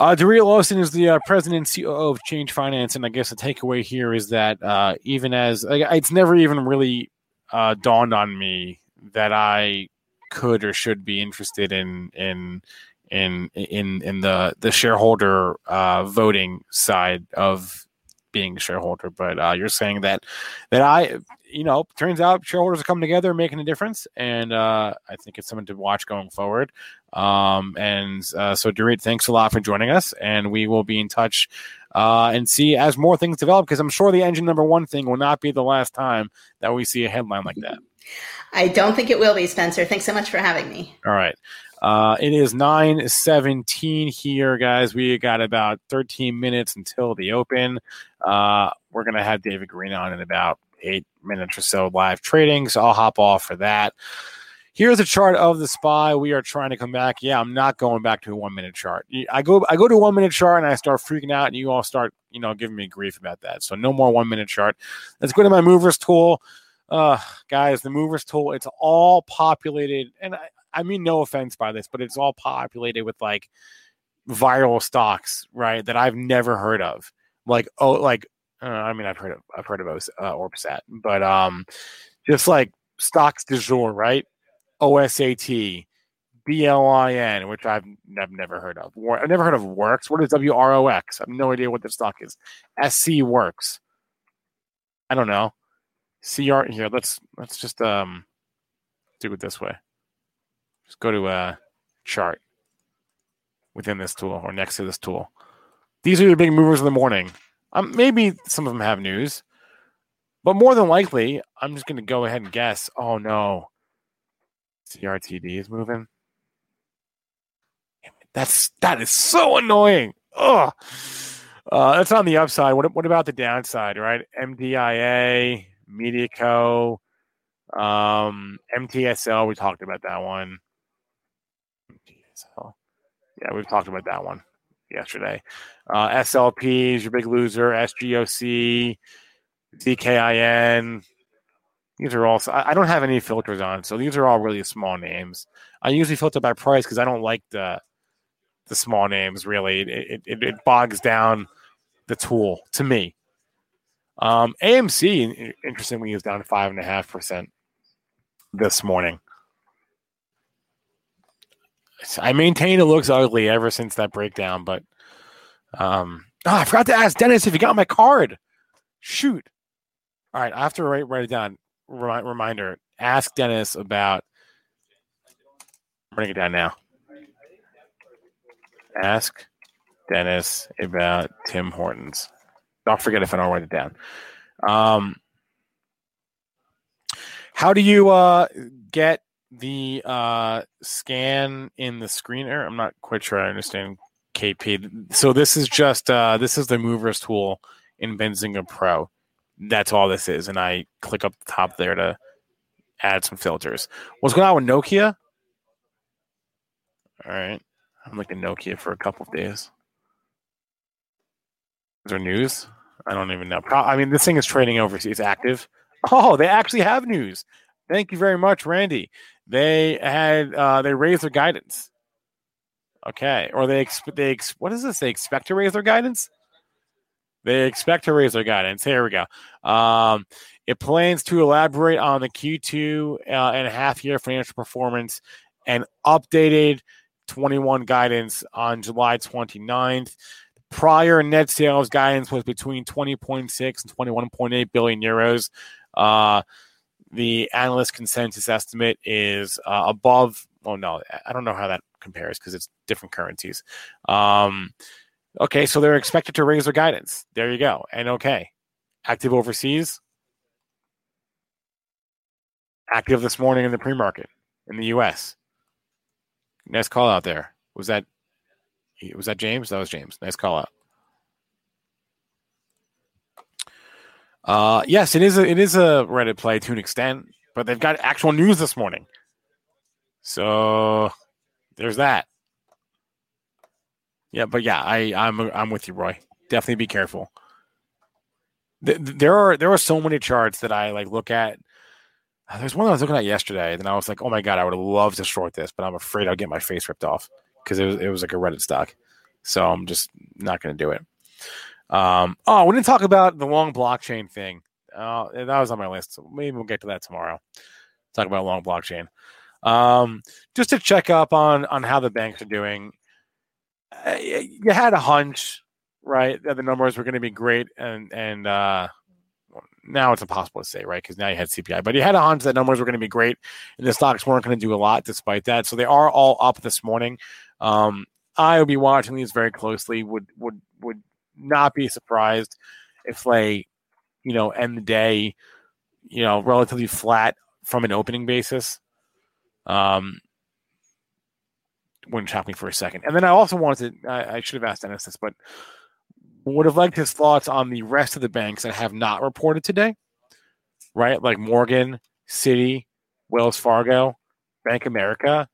Uh, Dorrit Lowsen is the uh, president and COO of Change Finance, and I guess the takeaway here is that uh, even as like, it's never even really uh, dawned on me that I could or should be interested in in in in in the the shareholder uh, voting side of being a shareholder. But uh, you're saying that that I, you know, turns out shareholders are coming together, making a difference, and uh, I think it's something to watch going forward. Um, and uh, so, Dorrit, thanks a lot for joining us, and we will be in touch uh, and see as more things develop. Because I'm sure the engine number one thing will not be the last time that we see a headline like that.
I don't think it will be, Spencer. Thanks so much for having me.
All right. Uh, it is 917 here, guys. We got about 13 minutes until the open. Uh, we're going to have David Green on in about eight minutes or so live trading. So I'll hop off for that. Here's a chart of the spy. We are trying to come back. Yeah, I'm not going back to a one minute chart. I go I go to a one minute chart and I start freaking out, and you all start you know giving me grief about that. So no more one minute chart. Let's go to my movers tool. Uh, guys, the movers tool. It's all populated, and I, I mean no offense by this, but it's all populated with like viral stocks, right? That I've never heard of. Like oh, like uh, I mean I've heard of I've heard of uh, Orbsat, but um, just like stocks du jour, right? OSAT, BLIN, which I've, I've never heard of. I've never heard of Works. What is WORX? I have no idea what the stock is. SCWorx. I don't know. CR here. Let's let's just um do it this way. Just go to a chart within this tool or next to this tool. These are the big movers of the morning. Um, maybe some of them have news, but more than likely, I'm just going to go ahead and guess. Oh no, CRTD is moving. That's that is so annoying. Oh, uh, that's on the upside. What what about the downside? Right, MDIA, MediaCo, um, MTSL. We talked about that one. MTSL. Yeah, we've talked about that one yesterday. Uh, SLP is your big loser. SGOC, ZKIN, these are all. I don't have any filters on, so these are all really small names. I usually filter by price because I don't like the the small names. Really, it, it, it bogs down the tool to me. Um, AMC, interestingly, is down five and a half percent this morning. I maintain it looks ugly ever since that breakdown, but um, oh, I forgot to ask Dennis if he got my card. Shoot. All right, I have to write write it down. Remi- reminder: Ask Dennis about. I'm writing it down now. Ask Dennis about Tim Hortons. Don't forget if I don't write it down. Um, how do you uh, get the uh, scan in the screener? I'm not quite sure I understand KP. So this is just uh, this is the movers tool in Benzinga Pro. That's all this is, and I click up the top there to add some filters. What's going on with Nokia? All right, I'm looking Nokia for a couple of days. Is there news? I don't even know. Pro- I mean, this thing is trading overseas. It's active. Oh, they actually have news. Thank you very much, Randy. They had uh, they raised their guidance. Okay, or they ex- they ex- what is this? They expect to raise their guidance. They expect to raise their guidance. Here we go. Um, it plans to elaborate on the Q2 uh, and half year financial performance and updated 21 guidance on July 29th. Prior net sales guidance was between 20.6 and 21.8 billion euros. Uh, the analyst consensus estimate is uh, above. Oh no, I don't know how that compares because it's different currencies. Um, okay, so they're expected to raise their guidance. There you go. And okay, active overseas, active this morning in the pre-market in the U.S. Nice call out there. Was that was that James? That was James. Nice call out. Uh, yes, it is. A, it is a Reddit play to an extent, but they've got actual news this morning. So there's that. Yeah, but yeah, I I'm I'm with you, Roy. Definitely be careful. There are there are so many charts that I like look at. Uh, there's one I was looking at yesterday, and I was like, oh my god, I would loved to short this, but I'm afraid I'll get my face ripped off because it was it was like a Reddit stock. So I'm just not going to do it. Um, oh, we didn't talk about the long blockchain thing. Uh, that was on my list. So maybe we'll get to that tomorrow. Talk about long blockchain. Um, just to check up on on how the banks are doing. Uh, you had a hunch, right, that the numbers were going to be great, and and uh, now it's impossible to say, right? Because now you had CPI, but you had a hunch that numbers were going to be great, and the stocks weren't going to do a lot despite that. So they are all up this morning. Um, I will be watching these very closely. Would would would not be surprised if they, you know, end the day, you know, relatively flat from an opening basis. Um, wouldn't shock me for a second. And then I also wanted to, I, I should have asked Dennis this, but would have liked his thoughts on the rest of the banks that have not reported today, right? Like Morgan, Citi, Wells Fargo, Bank America.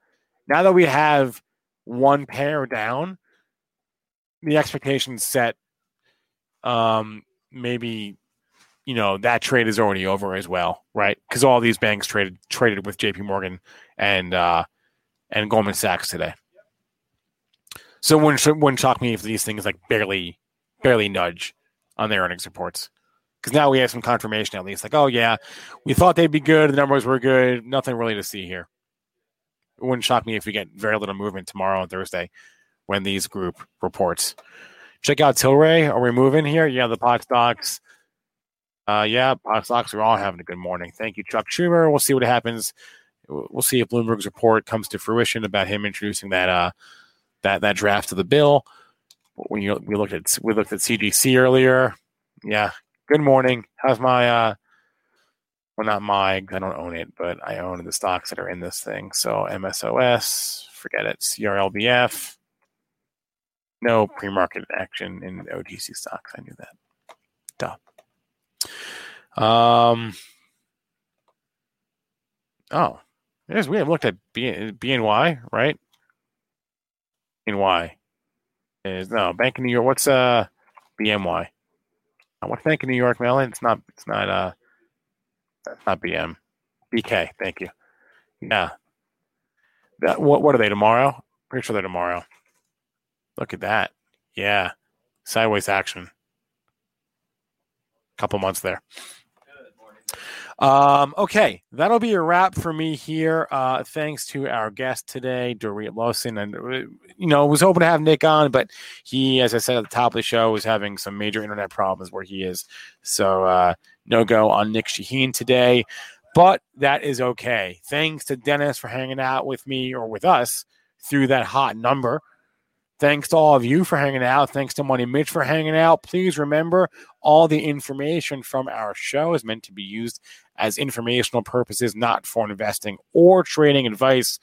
Now that we have one pair down, the expectations set um, maybe you know that trade is already over as well, right? Because all these banks traded traded with J.P. Morgan and uh, and Goldman Sachs today. So wouldn't wouldn't shock me if these things like barely barely nudge on their earnings reports. Because now we have some confirmation at least, like, oh yeah, we thought they'd be good, the numbers were good, nothing really to see here. It wouldn't shock me if we get very little movement tomorrow and Thursday when these group reports. Check out Tilray. Are we moving here? Yeah, the pot stocks. Uh, yeah, pot stocks are all having a good morning. Thank you, Chuck Schumer. We'll see what happens. We'll see if Bloomberg's report comes to fruition about him introducing that uh that that draft of the bill. When you we looked at we looked at CGC earlier. Yeah. Good morning. How's my uh well not my I don't own it, but I own the stocks that are in this thing. So MSOS, forget it. CRLBF, no pre-market action in OTC stocks. I knew that. Duh. Um. Oh, yes, we have looked at B, BNY, right? BNY is no Bank of New York. What's uh BMY? What's Bank of New York, Mellon? It's not. It's not. Uh, not BM. BK. Thank you. Yeah. That, what what are they tomorrow? Pretty sure they're tomorrow. Look at that. Yeah. Sideways action. Couple months there. Um, okay, that'll be a wrap for me here. Uh, thanks to our guest today, Dorrit Lowsen, and uh, you know, was hoping to have Nick on, but he, as I said at the top of the show, was having some major internet problems where he is. So uh, no go on Nick Chahine today, but that is okay. Thanks to Dennis for hanging out with me or with us through that hot number. Thanks to all of you for hanging out. Thanks to Money Mitch for hanging out. Please remember all the information from our show is meant to be used as informational purposes, not for investing or trading advice.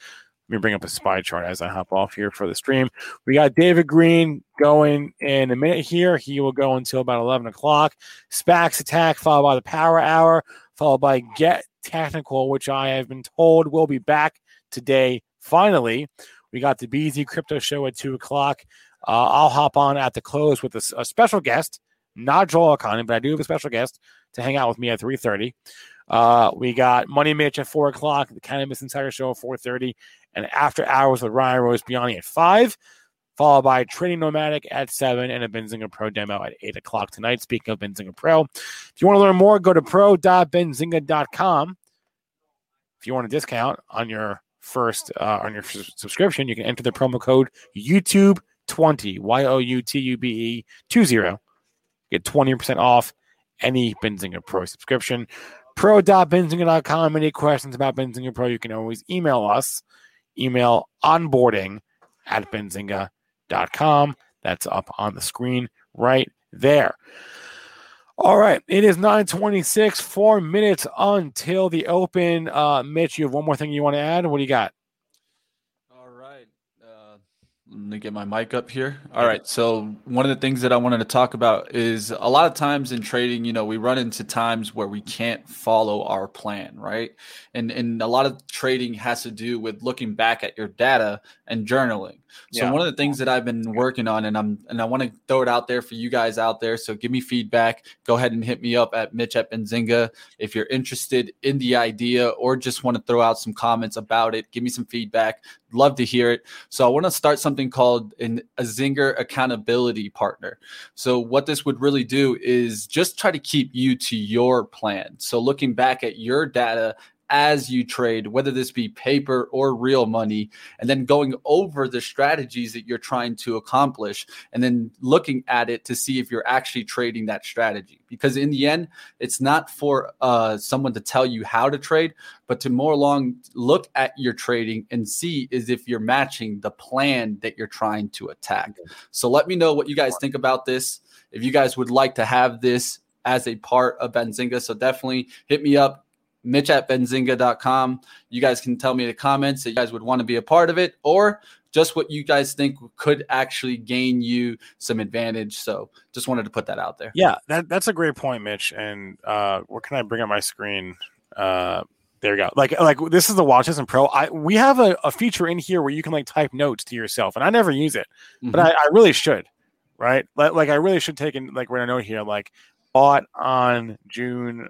Let me bring up a spy chart as I hop off here for the stream. We got David Green going in a minute here. He will go until about 11 o'clock. SPACs attack, followed by the power hour, followed by Get Technical, which I have been told will be back today finally. We got the BZ Crypto Show at 2 o'clock. Uh, I'll hop on at the close with a, a special guest, not Joel Elconin, but I do have a special guest to hang out with me at 3.30. Uh, we got Money Mitch at 4 o'clock, the Cannabis Insider Show at 4.30, and After Hours with Ryan Rose Biani at 5, followed by Trading Nomadic at 7, and a Benzinga Pro demo at 8 o'clock tonight. Speaking of Benzinga Pro, if you want to learn more, go to pro.benzinga.com. If you want a discount on your first uh, on your subscription, you can enter the promo code YouTube20, Y O U T U B E 20. Get 20% off any Benzinga Pro subscription. Pro.benzinga.com. Any questions about Benzinga Pro, you can always email us. Email onboarding at benzinga.com. That's up on the screen right there. All right, it is 926, four minutes until the open. Uh, Mitch, you have one more thing you want to add? What do you got?
Let me get my mic up here. All right. So, one of the things that I wanted to talk about is a lot of times in trading, you know, we run into times where we can't follow our plan, right? And, and a lot of trading has to do with looking back at your data and journaling. So yeah. one of the things that I've been working on, and I'm and I want to throw it out there for you guys out there. So give me feedback. Go ahead and hit me up at Mitch at Benzinga if you're interested in the idea or just want to throw out some comments about it. Give me some feedback. Love to hear it. So I want to start something called an a Zinger accountability partner. So what this would really do is just try to keep you to your plan. So looking back at your data as you trade, whether this be paper or real money, and then going over the strategies that you're trying to accomplish, and then looking at it to see if you're actually trading that strategy. Because in the end, it's not for uh, someone to tell you how to trade, but to more long look at your trading and see is if you're matching the plan that you're trying to attack. So let me know what you guys think about this. If you guys would like to have this as a part of Benzinga, so definitely hit me up Mitch at benzinga.com. You guys can tell me the comments that you guys would want to be a part of it or just what you guys think could actually gain you some advantage. So just wanted to put that out there.
Yeah, that, that's a great point, Mitch. And uh, where can I bring up my screen? Uh, there you go. Like, like this is the Watches and Pro. I we have a, a, feature in here where you can like type notes to yourself, and I never use it, mm-hmm. but I, I, really should. Right? Like, like I really should take in like write a note here, like bought on June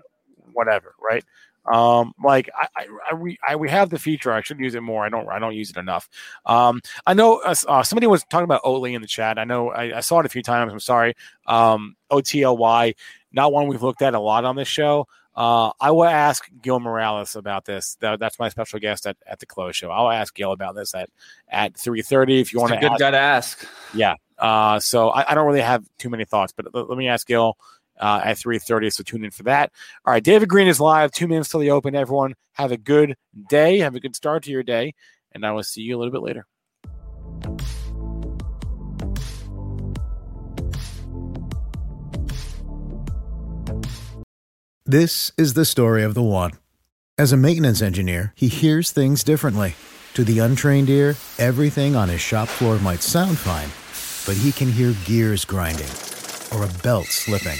whatever. Right? Um, like I, I, I, we, I, we have the feature. I should use it more. I don't, I don't use it enough. Um, I know uh, uh, somebody was talking about Oatly in the chat. I know I, I saw it a few times. I'm sorry. Um, OTLY, not one we've looked at a lot on this show. Uh, I will ask Gil Morales about this. That, that's my special guest at, at the close show. I'll ask Gil about this at at three thirty. If you want to,
good ask. guy to ask.
Yeah. Uh, so I, I, don't really have too many thoughts, but let, let me ask Gil uh, at 3.30 so tune in for that. All right david green is live. Two minutes till the open everyone. Have a good day. Have a good start to your day and i will see you a little bit later.
This is the story of the one. As a maintenance engineer he hears things differently. To the untrained ear everything on his shop floor might sound fine but he can hear gears grinding or a belt slipping